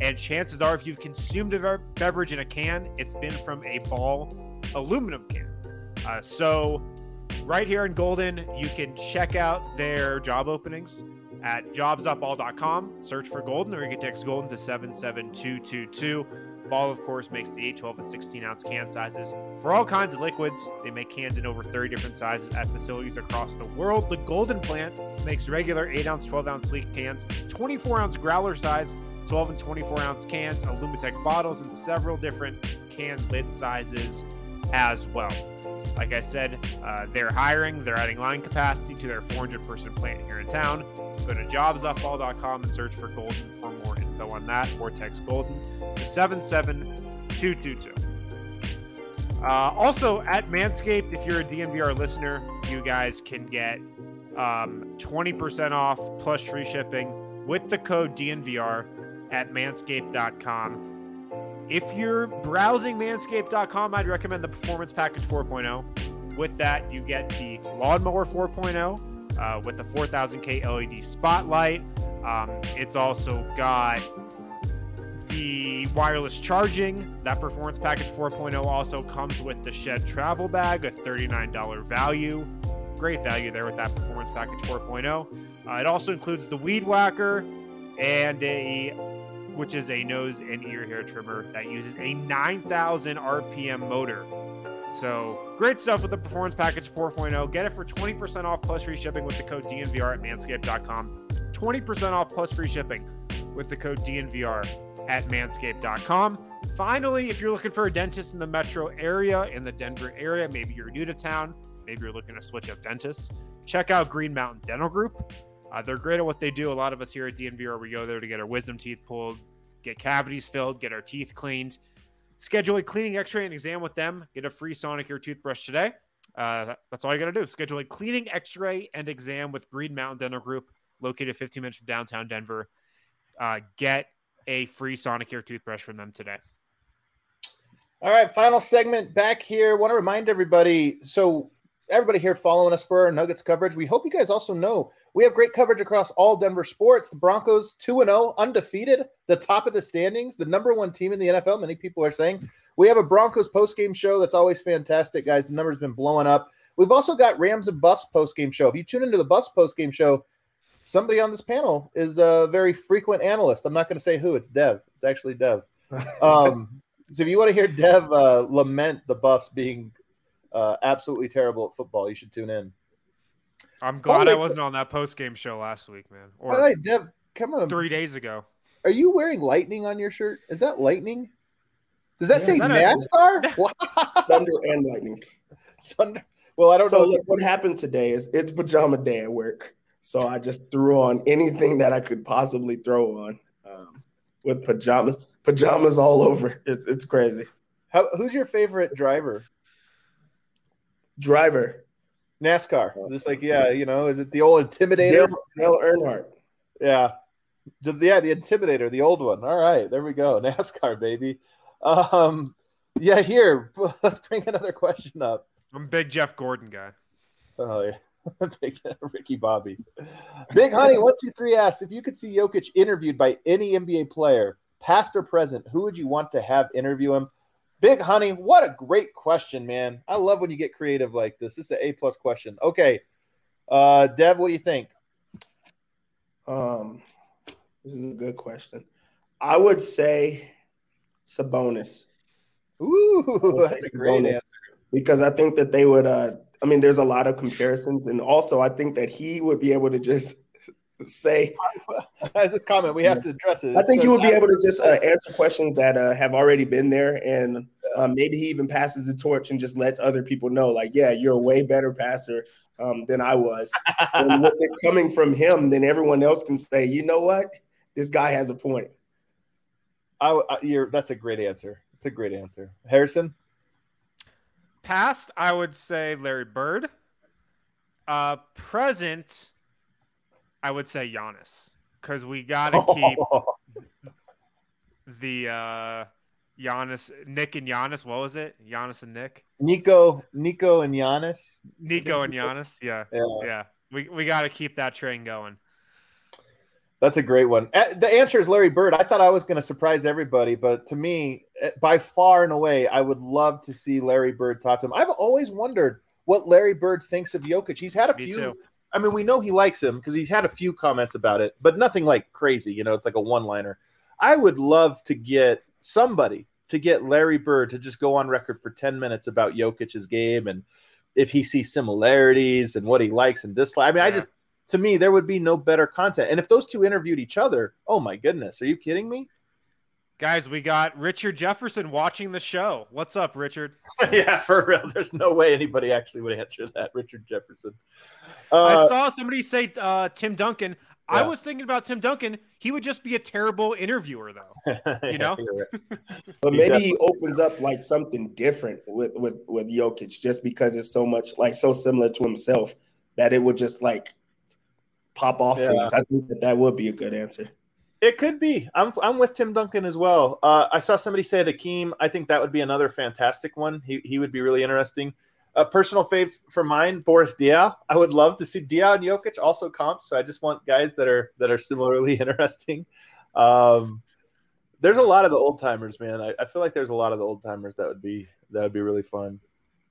And chances are, if you've consumed a beverage in a can, it's been from a Ball aluminum can. Uh, so, right here in Golden, you can check out their job openings at jobsupball.com. Search for Golden, or you can text Golden to 77222. Ball, of course, makes the 8, 12, and 16 ounce can sizes for all kinds of liquids. They make cans in over 30 different sizes at facilities across the world. The Golden plant makes regular 8 ounce, 12 ounce leak cans, 24 ounce growler size, 12 and 24 ounce cans, Alumi-Tek bottles, and several different can lid sizes as well. Like I said, uh, they're hiring, they're adding line capacity to their 400 person plant here in town. Go to jobsupball.com and search for Golden for more info on that, or text Golden to 77222. Uh, also, at Manscaped, if you're a DNVR listener, you guys can get um, 20% off plus free shipping with the code DNVR at manscaped.com. If you're browsing manscaped.com, I'd recommend the Performance Package 4.0. With that, you get the Lawnmower 4.0 uh, with the 4000K LED spotlight. Um, it's also got the wireless charging. That Performance Package 4.0 also comes with the Shed Travel Bag, a $39 value. Great value there with that Performance Package 4.0. Uh, it also includes the Weed Whacker and a which is a nose and ear hair trimmer that uses a 9,000 RPM motor. So great stuff with the Performance Package 4.0. Get it for 20% off plus free shipping with the code DNVR at manscaped.com. 20% off plus free shipping with the code DNVR at manscaped.com. Finally, if you're looking for a dentist in the metro area, in the Denver area, maybe you're new to town, maybe you're looking to switch up dentists, check out Green Mountain Dental Group. Uh, they're great at what they do. A lot of us here at DNVR, we go there to get our wisdom teeth pulled, get cavities filled, get our teeth cleaned. Schedule a cleaning x ray and exam with them. Get a free Sonicare toothbrush today. Uh, that- that's all you got to do. Schedule a cleaning x ray and exam with Green Mountain Dental Group, located 15 minutes from downtown Denver. Uh, get a free Sonicare toothbrush from them today. All right, final segment back here. Want to remind everybody so, everybody here following us for our Nuggets coverage, we hope you guys also know we have great coverage across all Denver sports. The Broncos 2 0, undefeated, the top of the standings, the number one team in the NFL. Many people are saying we have a Broncos post-game show that's always fantastic, guys. The number's been blowing up. We've also got Rams and Buffs post-game show. If you tune into the Buffs post-game show, somebody on this panel is a very frequent analyst. I'm not going to say who. It's Dev. It's actually Dev. Um, so if you want to hear Dev uh, lament the Buffs being uh, absolutely terrible at football, you should tune in. I'm glad I wasn't on that post game show last week, man, or way, Dev, come on. three days ago. Are you wearing lightning on your shirt? Is that lightning? Does that say that NASCAR? Wow. Thunder and lightning. Thunder. Well, I don't So know. look, what happened today is it's pajama day at work. So I just threw on anything that I could possibly throw on um, with pajamas, pajamas all over. It's, it's crazy. How, who's your favorite driver? Driver. NASCAR. Just like yeah, you know, is it the old Intimidator? Dale, Dale Earnhardt. Yeah. The, yeah, the Intimidator, the old one. All right, there we go. NASCAR, baby. Um, yeah, here, let's bring another question up. I'm a big Jeff Gordon guy. Oh yeah, big Ricky Bobby. Big Honey one two three asks if you could see Jokic interviewed by any NBA player, past or present, who would you want to have interview him? Big Honey, what a great question, man! I love when you get creative like this. This is an A plus question. Okay, uh, Dev, what do you think? Um, this is a good question. I would say Sabonis. Ooh, that's a great Sabonis. because I think that they would. Uh, I mean, there's a lot of comparisons, and also I think that he would be able to just say. As a comment, we have to address it. I think It he would be able to just uh, answer questions that uh, have already been there, and um, maybe he even passes the torch and just lets other people know, like, yeah, you're a way better passer um, than I was. and with it coming from him, then everyone else can say, you know what, this guy has a point. I, I, you're, that's a great answer. It's a great answer. Harrison. Past, I would say Larry Bird. Uh, present, I would say Giannis because we got to keep the uh, Giannis, Nick and Giannis. What was it? Giannis and Nick, Nico, Nico, and Giannis. Nico and Giannis. Yeah, Yeah, yeah. We we got to keep that train going. that's a great one. Uh, The answer is Larry Bird. I thought I was going to surprise everybody, but to me, uh, by far and away, I would love to see Larry Bird talk to him. I've always wondered what Larry Bird thinks of Jokic. He's had a Me few. too. I mean, we know he likes him because he's had a few comments about it, but nothing like crazy. You know, it's like a one-liner. I would love to get somebody to get Larry Bird to just go on record for 10 minutes about Jokic's game and if he sees similarities and what he likes and dislikes. I mean, I just to me there would be no better content. And if those two interviewed each other, oh my goodness, are you kidding me? Guys, we got Richard Jefferson watching the show. What's up, Richard? yeah, for real. There's no way anybody actually would answer that, Richard Jefferson. I Uh, saw somebody say uh, Tim Duncan. I was thinking about Tim Duncan. He would just be a terrible interviewer, though. you know? But maybe he opens up like something different with with with Jokic, just because it's so much like so similar to himself that it would just like pop off Yeah. things. I think that that would be a good answer. It could be. I'm I'm with Tim Duncan as well. Uh, I saw somebody say Akeem. I think that would be another fantastic one. He he would be really interesting. A personal fave for mine, Boris Diaw. I would love to see Diaw and Jokic also comps. So I just want guys that are that are similarly interesting. Um, there's a lot of the old timers, man. I, I feel like there's a lot of the old timers that would be that would be really fun.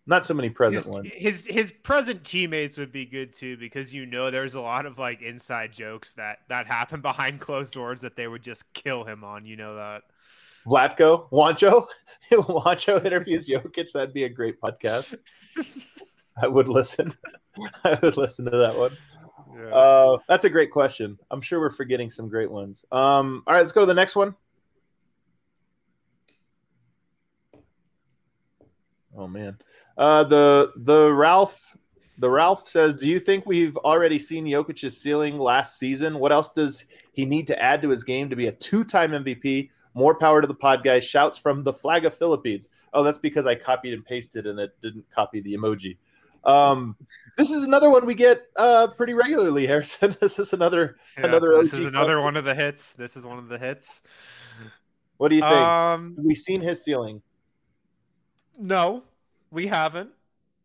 Not so many present His, ones. his his present teammates would be good too because you know there's a lot of like inside jokes that that happen behind closed doors that they would just kill him on. You know that. Vlatko, Wancho, Wancho interviews Jokic. That'd be a great podcast. I would listen. I would listen to that one. Yeah. Uh, that's a great question. I'm sure we're forgetting some great ones. Um, all right, let's go to the next one. Oh man, uh, the the Ralph the Ralph says, "Do you think we've already seen Jokic's ceiling last season? What else does he need to add to his game to be a two-time MVP? More power to the pod, guys!" Shouts from the flag of Philippines. Oh, that's because I copied and pasted and it didn't copy the emoji. Um, this is another one we get uh, pretty regularly, Harrison. this is another Yeah, another. This OG is another one of the hits. This is one of the hits. What do you think? Um, Have we seen his ceiling? No, we haven't.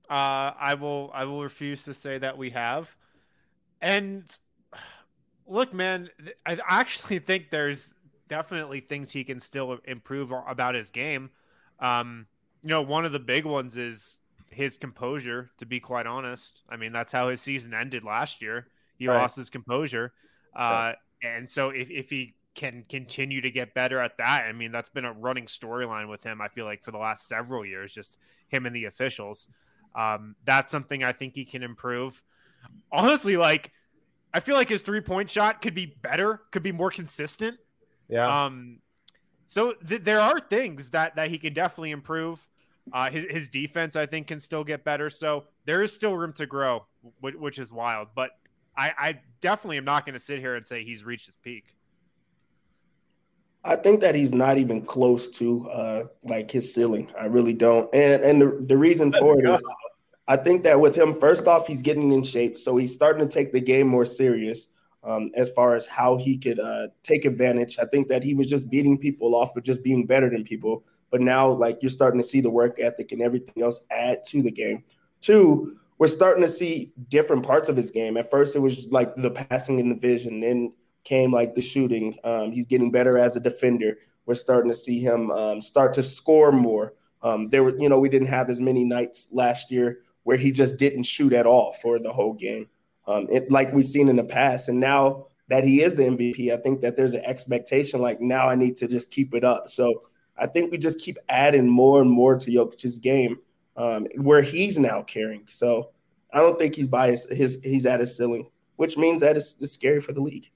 Uh, I will. I will refuse to say that we have. And look, man, I actually think there's definitely things he can still improve about his game. Um, you know, one of the big ones is his composure. To be quite honest, I mean that's how his season ended last year. He Right. lost his composure, uh, and so if if he can continue to get better at that, I mean that's been a running storyline with him. I feel like for the last several years, just him and the officials. Um, that's something I think he can improve. Honestly, like I feel like his three point shot could be better, could be more consistent. Yeah. Um, so th- there are things that that he can definitely improve. Uh, his his defense, I think, can still get better. So there is still room to grow, which, which is wild. But I, I definitely am not going to sit here and say he's reached his peak. I think that he's not even close to uh like his ceiling. I really don't. And and the, the reason for it is I think that with him, first off, he's getting in shape, so he's starting to take the game more serious um, as far as how he could uh, take advantage. I think that he was just beating people off of just being better than people, but now like you're starting to see the work ethic and everything else add to the game. Two, we're starting to see different parts of his game. At first, it was like the passing and the vision, then came like the shooting. Um, he's getting better as a defender. We're starting to see him um, start to score more. Um, there were, you know, we didn't have as many nights last year where he just didn't shoot at all for the whole game, um, it, like we've seen in the past. And now that he is the MVP, I think that there's an expectation like now I need to just keep it up. So I think we just keep adding more and more to Jokic's game um, where he's now carrying. So I don't think he's biased. His he's at his ceiling, which means that it's, it's scary for the league.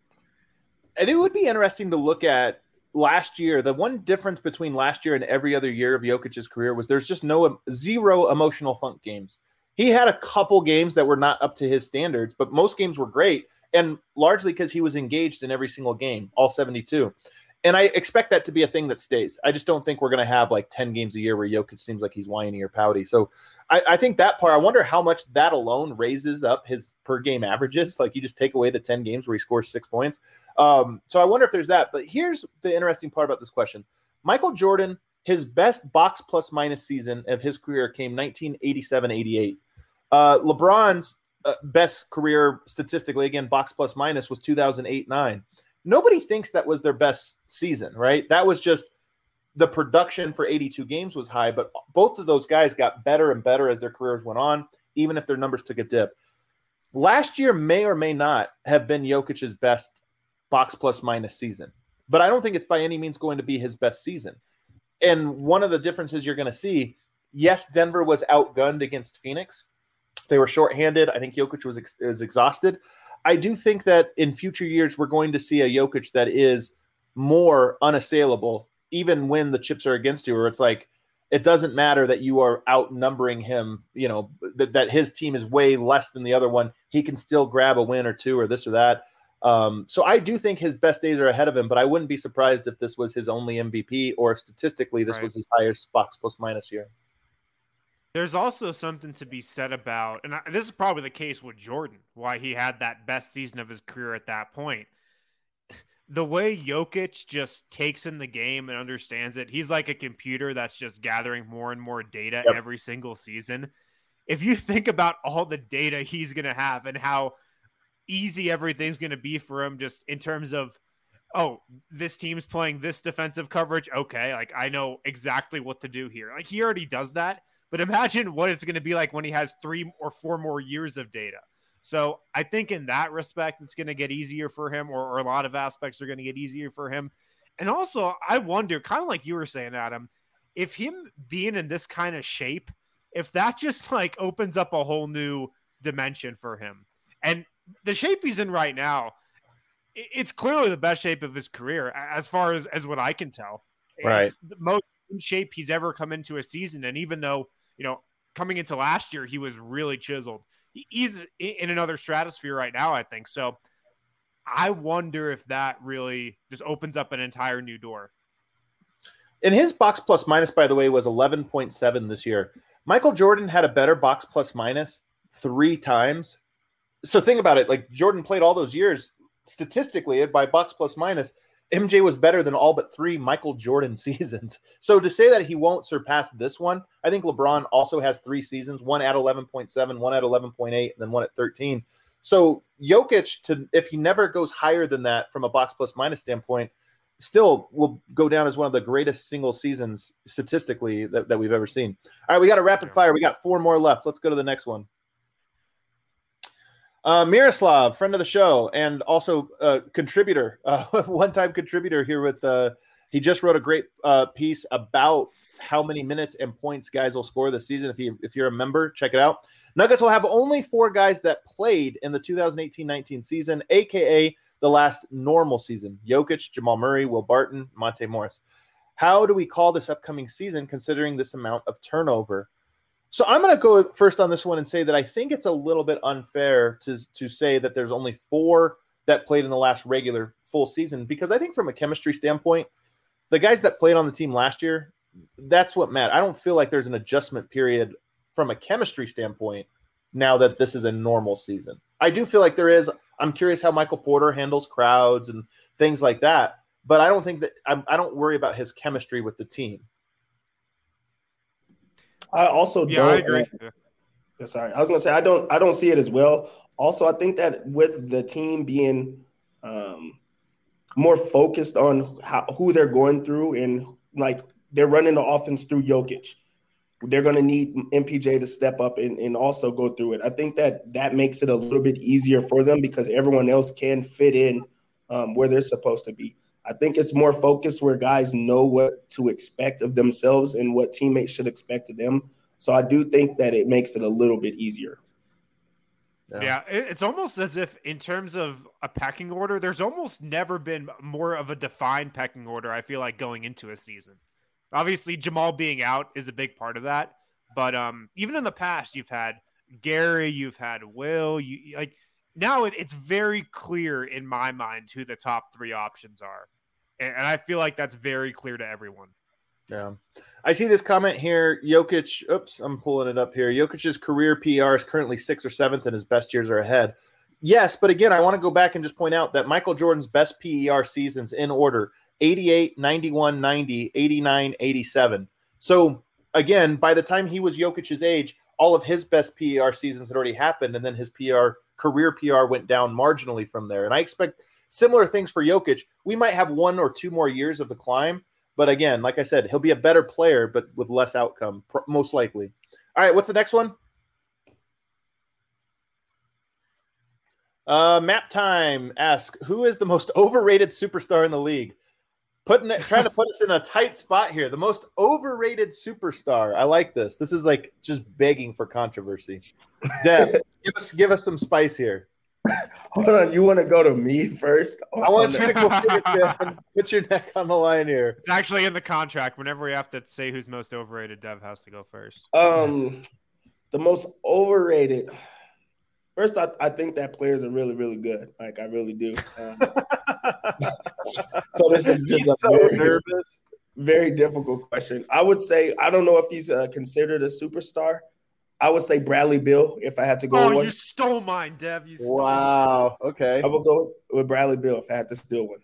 And it would be interesting to look at last year, the one difference between last year and every other year of Jokic's career was there's just no zero emotional funk games. He had a couple games that were not up to his standards, but most games were great, and largely because he was engaged in every single game, all 72. And I expect that to be a thing that stays. I just don't think we're going to have like 10 games a year where Jokic seems like he's whiny or pouty. So I, I, think that part, I wonder how much that alone raises up his per game averages. Like you just take away the 10 games where he scores six points. Um, so I wonder if there's that. But here's the interesting part about this question Michael Jordan, his best box plus minus season of his career came 1987 88. Uh, LeBron's uh, best career statistically, again, box plus minus was 2008 9. Nobody thinks that was their best season, right? That was just the production for 82 games was high, but both of those guys got better and better as their careers went on, even if their numbers took a dip. Last year may or may not have been Jokic's best box plus minus season, but I don't think it's by any means going to be his best season. And one of the differences you're going to see, yes, Denver was outgunned against Phoenix. They were shorthanded. I think Jokic was ex- is exhausted. I do think that in future years we're going to see a Jokic that is more unassailable even when the chips are against you, or it's like it doesn't matter that you are outnumbering him, you know, that, that his team is way less than the other one. He can still grab a win or two or this or that. Um, so I do think his best days are ahead of him, but I wouldn't be surprised if this was his only MVP or statistically this right. was his highest box plus minus year. There's also something to be said about, and this is probably the case with Jordan, why he had that best season of his career at that point the way Jokic just takes in the game and understands it, he's like a computer that's just gathering more and more data yep. every single season. If you think about all the data he's going to have and how easy everything's going to be for him, just in terms of, oh, this team's playing this defensive coverage. Okay. Like I know exactly what to do here. Like he already does that. But imagine what it's going to be like when he has three or four more years of data. So I think in that respect, it's going to get easier for him, or, or a lot of aspects are going to get easier for him. And also, I wonder, kind of like you were saying, Adam, if him being in this kind of shape, if that just like opens up a whole new dimension for him. And the shape he's in right now, it's clearly the best shape of his career, as far as as what I can tell. Right, it's the most shape he's ever come into a season. And even though you know coming into last year, he was really chiseled he's in another stratosphere right now, I think. So I wonder if that really just opens up an entire new door. And his box plus minus, by the way, was 11.7 this year. Michael Jordan had a better box plus minus three times. So think about it. Like Jordan played all those years statistically by box plus minus. MJ was better than all but three Michael Jordan seasons. So to say that he won't surpass this one, I think LeBron also has three seasons, one at 11.7, one at 11.8, and then one at 13. So Jokic, to if he never goes higher than that from a box plus minus standpoint, still will go down as one of the greatest single seasons statistically that, that we've ever seen. All right, we got a rapid fire. We got four more left. Let's go to the next one. Uh, Miroslav, friend of the show, and also a contributor, uh, one-time contributor here with. Uh, he just wrote a great uh, piece about how many minutes and points guys will score this season. If you if you're a member, check it out. Nuggets will have only four guys that played in the 2018-19 season, aka the last normal season: Jokic, Jamal Murray, Will Barton, Monte Morris. How do we call this upcoming season, considering this amount of turnover? So I'm going to go first on this one and say that I think it's a little bit unfair to to say that there's only four that played in the last regular full season because I think from a chemistry standpoint, the guys that played on the team last year, that's what matters. I don't feel like there's an adjustment period from a chemistry standpoint now that this is a normal season. I do feel like there is. I'm curious how Michael Porter handles crowds and things like that, but I don't think that I, I don't worry about his chemistry with the team. I also Yeah, don't. I agree. Yeah, Sorry, I was gonna say I don't. I don't see it as well. Also, I think that with the team being um, more focused on how, who they're going through and like they're running the offense through Jokic, they're going to need MPJ to step up and, and also go through it. I think that that makes it a little bit easier for them because everyone else can fit in um, where they're supposed to be. I think it's more focused where guys know what to expect of themselves and what teammates should expect of them. So I do think that it makes it a little bit easier. Yeah, it- it's almost as if, in terms of a pecking order, there's almost never been more of a defined pecking order. I feel like going into a season. Obviously, Jamal being out is a big part of that, but um, even in the past, you've had Gary, you've had Will, you like now it, it's very clear in my mind who the top three options are, and, and I feel like that's very clear to everyone. Yeah. I see this comment here. Jokic, oops, I'm pulling it up here. Jokic's career PR is currently sixth or seventh, and his best years are ahead. Yes, but again, I want to go back and just point out that Michael Jordan's best PER seasons in order 88, 91, 90, 89, 87. So again, by the time he was Jokic's age, all of his best PER seasons had already happened, and then his PR career PR went down marginally from there. And I expect similar things for Jokic. We might have one or two more years of the climb, but again, like I said, he'll be a better player, but with less outcome, most likely. All right, what's the next one? Uh, Map Time ask who is the most overrated superstar in the league? Putting it, trying to put us in a tight spot here. The most overrated superstar. I like this. This is like just begging for controversy. Dev, give us give us some spice here. Hold on, you want to go to me first? I want you to go first, man. Put your neck on the line here. It's actually in the contract. Whenever we have to say who's most overrated, Dev has to go first. Um, the most overrated. First, I, I think that players are really, really good. Like I really do. Um, so this is just He's a so very, nervous. very difficult question. I would say I don't know if he's uh, considered a superstar. I would say Bradley Beal if I had to go. Oh, with one. you stole mine, Dev. You stole Wow. Okay. I would go with Bradley Beal if I had to steal one.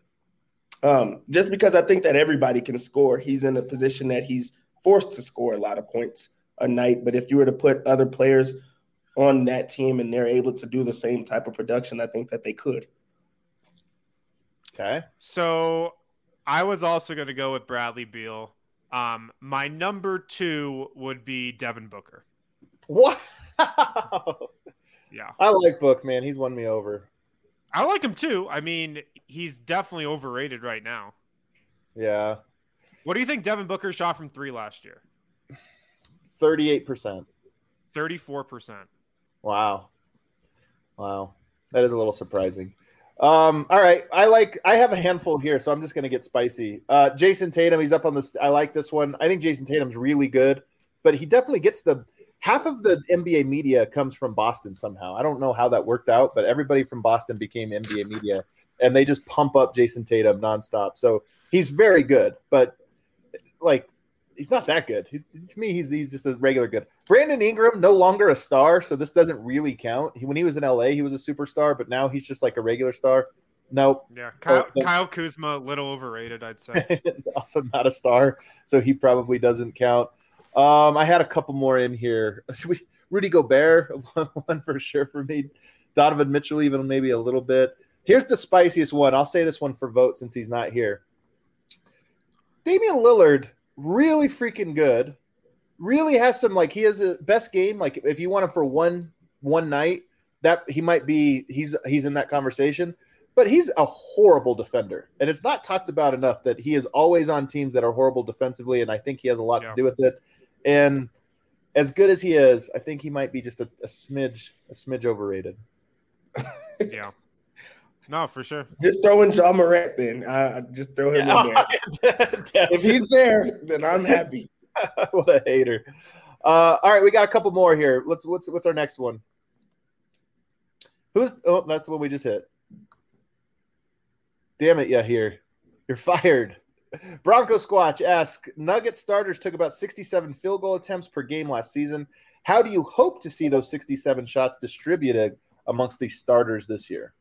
Um, just because I think that everybody can score. He's in a position that he's forced to score a lot of points a night. But if you were to put other players on that team and they're able to do the same type of production, I think that they could. Okay. So I was also going to go with Bradley Beal. Um, my number two would be Devin Booker. Wow. Yeah, I like Book, man. He's won me over. I like him too. I mean, he's definitely overrated right now. Yeah. What do you think Devin Booker shot from three last year? 38%. Thirty-four percent. Wow. Wow. That is a little surprising. Um, all right. I like I have a handful here, so I'm just gonna get spicy. Uh Jayson Tatum, he's up on this. I like this one. I think Jayson Tatum's really good, but he definitely gets the half of the NBA media comes from Boston somehow. I don't know how that worked out, but everybody from Boston became NBA media and they just pump up Jayson Tatum nonstop. So he's very good, but like he's not that good. He, to me, he's he's just a regular good. Brandon Ingram, no longer a star, so this doesn't really count. He, when he was in LA, he was a superstar, but now he's just like a regular star. Nope, Yeah, Kyle, Oh, Kyle Kuzma, a little overrated, I'd say. also not a star, so he probably doesn't count. Um, I had a couple more in here. Rudy Gobert, one for sure for me. Donovan Mitchell, even maybe a little bit. Here's the spiciest one. I'll say this one for vote since he's not here. Damian Lillard, really freaking good. Really has some like he has a best game. Like if you want him for one one night, that he might be he's he's in that conversation. But he's a horrible defender, and it's not talked about enough that he is always on teams that are horrible defensively, and I think he has a lot Yeah. to do with it. And as good as he is, I think he might be just a, a smidge a smidge overrated. yeah. No, for sure. Just throw in Ja Morant then. I I just throw him in there. If he's there, then I'm happy. what a hater. Uh, all right, we got a couple more here. Let's what's what's our next one? Who's oh that's the one we just hit. Damn it, yeah, here. You're fired. Bronco Squatch asks Nugget starters took about 67 field goal attempts per game last season. How do you hope to see those 67 shots distributed amongst the starters this year?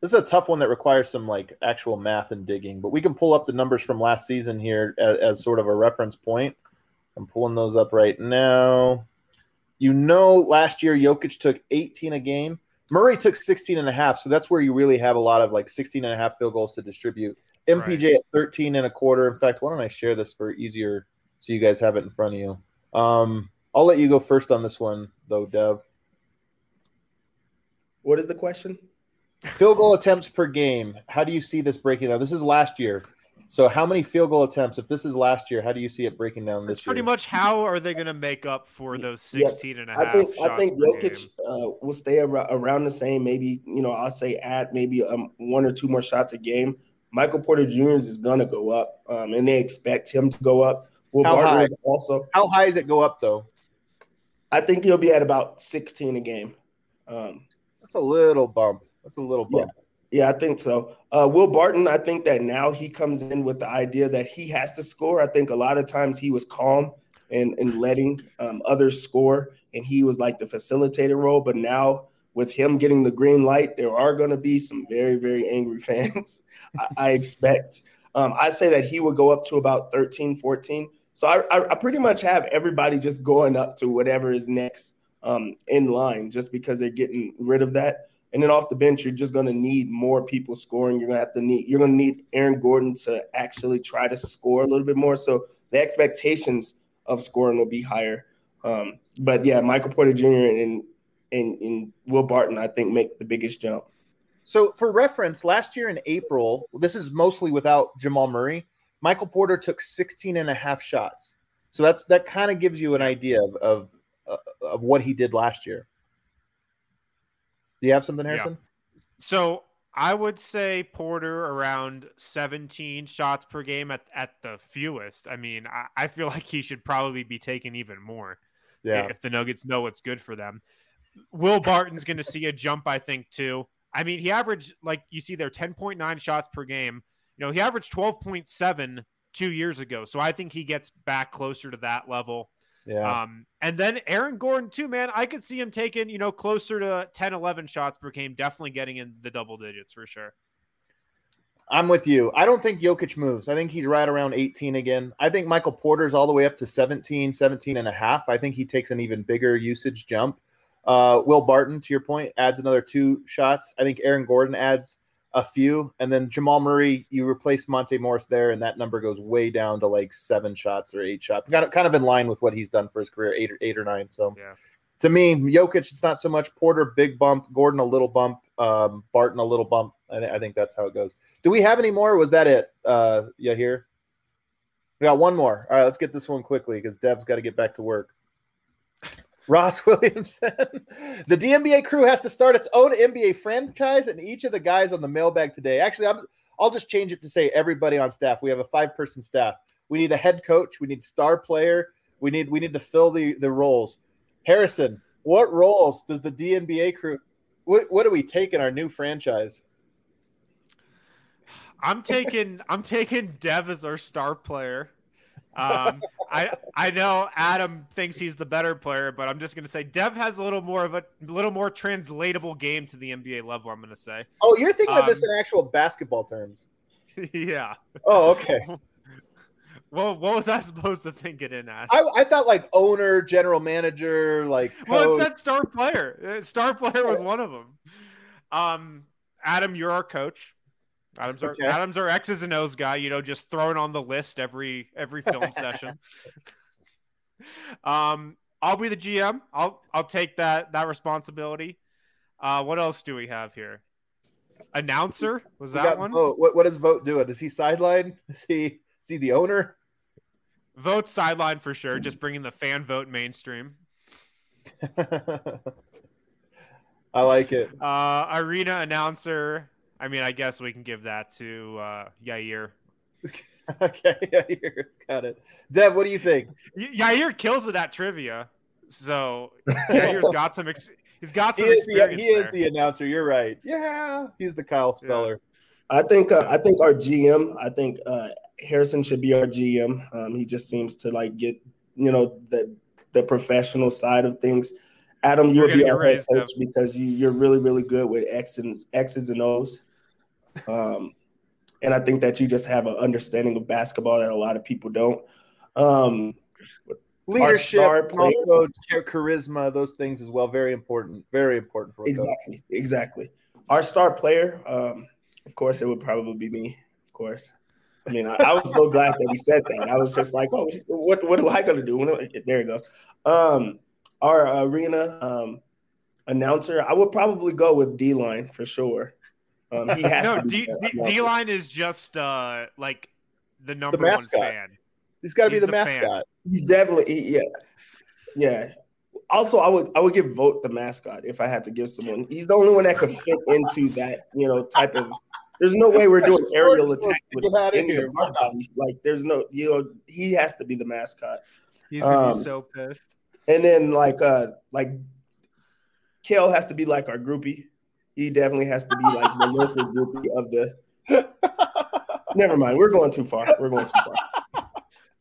This is a tough one that requires some like actual math and digging, but we can pull up the numbers from last season here as, as sort of a reference point. I'm pulling those up right now. You know, last year Jokic took 18 a game. Murray took 16 and a half, so that's where you really have a lot of like 16 and a half field goals to distribute. MPJ right. at 13 and a quarter. In fact, why don't I share this for easier so you guys have it in front of you? Um, I'll let you go first on this one, though, Dev. What is the question? Field goal attempts per game. How do you see this breaking down? This is last year. So how many field goal attempts? If this is last year, how do you see it breaking down this That's pretty year? much how are they going to make up for those 16 yeah, and a half I think I think Jokic uh, will stay ar- around the same. Maybe you know I'll say add maybe um, one or two more shots a game. Michael Porter Jr. is going to go up, um, and they expect him to go up. Will how Barton high? also. How high does it go up though? I think he'll be at about 16 a game. Um, That's a little bump. That's a little bump. Yeah. Yeah, I think so. Uh, Will Barton, I think that now he comes in with the idea that he has to score. I think a lot of times he was calm and, and letting um, others score, and he was like the facilitator role. But now with him getting the green light, there are going to be some very, very angry fans, I, I, expect. Um, I say that he would go up to about 13, 14. So I, I, I, pretty much have everybody just going up to whatever is next um, in line just because they're getting rid of that. And then off the bench, you're just going to need more people scoring. You're going to have to need you're going to need Aaron Gordon to actually try to score a little bit more. So the expectations of scoring will be higher. Um, but yeah, Michael Porter Jr. and, and and Will Barton, I think, make the biggest jump. So for reference, last year in April, this is mostly without Jamal Murray. Michael Porter took 16 and a half shots. So that's that kind of gives you an idea of of, uh, of what he did last year. Do you have something, Harrison? Yeah. So I would say Porter around 17 shots per game at, at the fewest. I mean, I, I feel like he should probably be taking even more. Yeah. If the Nuggets know what's good for them. Will Barton's going to see a jump, I think, too. I mean, he averaged, like you see there, 10.9 shots per game. You know, he averaged 12.7 two years ago. So I think he gets back closer to that level. Yeah. Um, and then Aaron Gordon, too, man. I could see him taking, you know, closer to 10, 11 shots per game, definitely getting in the double digits for sure. I'm with you. I don't think Jokic moves. I think he's right around 18 again. I think Michael Porter's all the way up to 17, 17 and a half. I think he takes an even bigger usage jump. Uh, Will Barton, to your point, adds another two shots. I think Aaron Gordon adds a few, and then Jamal Murray, you replace Monte Morris there, and that number goes way down to like seven shots or eight shots, kind of kind of in line with what he's done for his career, eight or eight or nine. So, yeah. to me, Jokic, it's not so much Porter, big bump, Gordon, a little bump, um, Barton, a little bump. I, th- I, think that's how it goes. Do we have any more? was that it? Uh, yeah, here. We got one more. All right, let's get this one quickly because Dev's got to get back to work. Ross Williamson. the DNVR crew has to start its own NBA franchise, and each of the guys on the mailbag today. Actually, I'm, I'll just change it to say everybody on staff. We have a five-person staff. We need a head coach. We need star player. We need we need to fill the the roles. Harrison, what roles does the DNVR crew? What what do we take in our new franchise? I'm taking I'm taking Dev as our star player. Um, I I know Adam thinks he's the better player, but I'm just going to say Dev has a little more of a little more translatable game to the NBA level. I'm going to say. Oh, you're thinking um, of this um, in actual basketball terms. Yeah. Oh, okay. well, what was I supposed to think it in as? I, I thought like owner, general manager, like. Coach. Well, it said star player. Uh, star player was one of them. Um, Adam, you're our coach. Adam's our okay. Adam's our X's and O's guy. You know, just throwing on the list every every film session. Um, I'll be the GM. I'll I'll take that that responsibility. Uh, what else do we have here? Announcer was we that one? Vogt. What what is Vogt doing? Is he sideline? Is he is he the owner? Vogt sideline for sure. Just bringing the fan vote mainstream. I like it. Uh, arena announcer. I mean, I guess we can give that to uh, Yair. okay, Yair's got it. Dev, what do you think? Yair kills it at trivia, so Yair's got some. Ex- he's got some he experience. The, he is the announcer. You're right. Yeah, he's the Kyle Speller. Yeah. I think. Uh, I think our GM. I think uh, Harrison should be our GM. Um, he just seems to like get you know the the professional side of things. Adam, you'll be our head coach because you, you're really, really good with X's, X's and O's. Um, and I think that you just have an understanding of basketball that a lot of people don't. Um, Leadership, also, charisma, those things as well. Very important. Very important for exactly, coach. exactly. Our star player, um, of course, it would probably be me. Of course. I mean, I, I, was so glad that he said that. I was just like, oh, what what am I gonna do? There it goes. Um, our arena um, announcer, I would probably go with D line for sure. Um, he has no, D, D line is just uh, like the number the one fan. He's got to be the, the mascot. Fan. He's definitely he, yeah, yeah. Also, I would I would give Vogt the mascot if I had to give someone. He's the only one that could fit into that you know type of. There's no way we're doing aerial attack with any of our bodies. Like, there's no, you know, he has to be the mascot. He's gonna um, be so pissed. And then like uh like Kale has to be like our groupie. He definitely has to be like the local groupie of the. Never mind. We're going too far. We're going too far.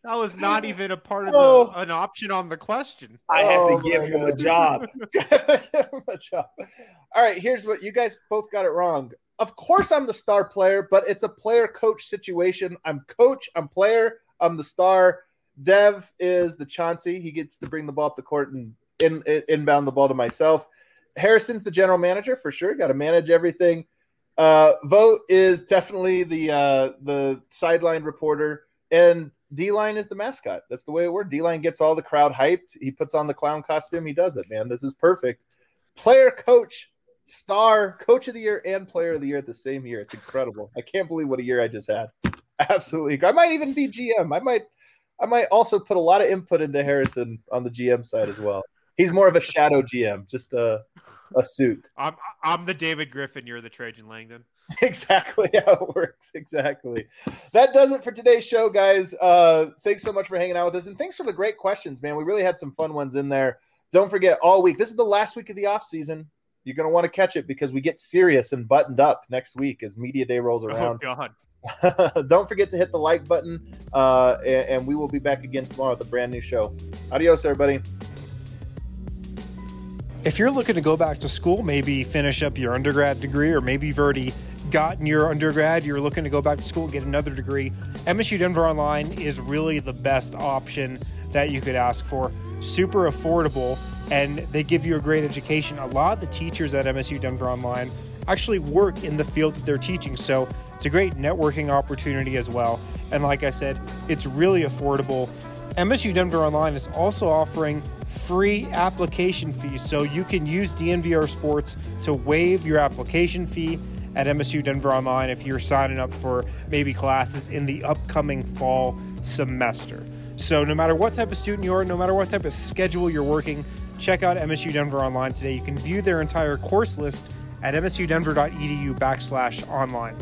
That was not even a part of oh. the, an option on the question. I had oh, to give him God. a job. give him a job. All right, here's what you guys both got it wrong. Of course, I'm the star player, but it's a player coach situation. I'm coach, I'm player, I'm the star. Dev is the Chauncey. He gets to bring the ball up the court and in, in, inbound the ball to myself. Harrison's the general manager for sure. Got to manage everything. Uh, Vogt is definitely the uh, the sideline reporter, and D line is the mascot. That's the way it works. D line gets all the crowd hyped. He puts on the clown costume. He does it, man. This is perfect. Player, coach, star, coach of the year, and player of the year at the same year. It's incredible. I can't believe what a year I just had. Absolutely. I might even be GM. I might I might also put a lot of input into Harrison on the GM side as well. He's more of a shadow GM, just a a suit. I'm I'm the David Griffin. You're the Trajan Langdon. exactly how it works. Exactly. That does it for today's show, guys. Uh, thanks so much for hanging out with us, and thanks for the great questions, man. We really had some fun ones in there. Don't forget, all week. This is the last week of the off season. You're going to want to catch it because we get serious and buttoned up next week as media day rolls oh, around. Oh God. Don't forget to hit the like button, uh, and, and we will be back again tomorrow with a brand new show. Adios, everybody. If you're looking to go back to school, maybe finish up your undergrad degree, or maybe you've already gotten your undergrad, you're looking to go back to school, get another degree, MSU Denver Online is really the best option that you could ask for. Super affordable, and they give you a great education. A lot of the teachers at MSU Denver Online actually work in the field that they're teaching. So it's a great networking opportunity as well. And like I said, it's really affordable. MSU Denver Online is also offering free application fees, so you can use DNVR Sports to waive your application fee at MSU Denver Online if you're signing up for maybe classes in the upcoming fall semester. So, no matter what type of student you are, no matter what type of schedule you're working, check out MSU Denver Online today. You can view their entire course list at msudenver.edu backslash online.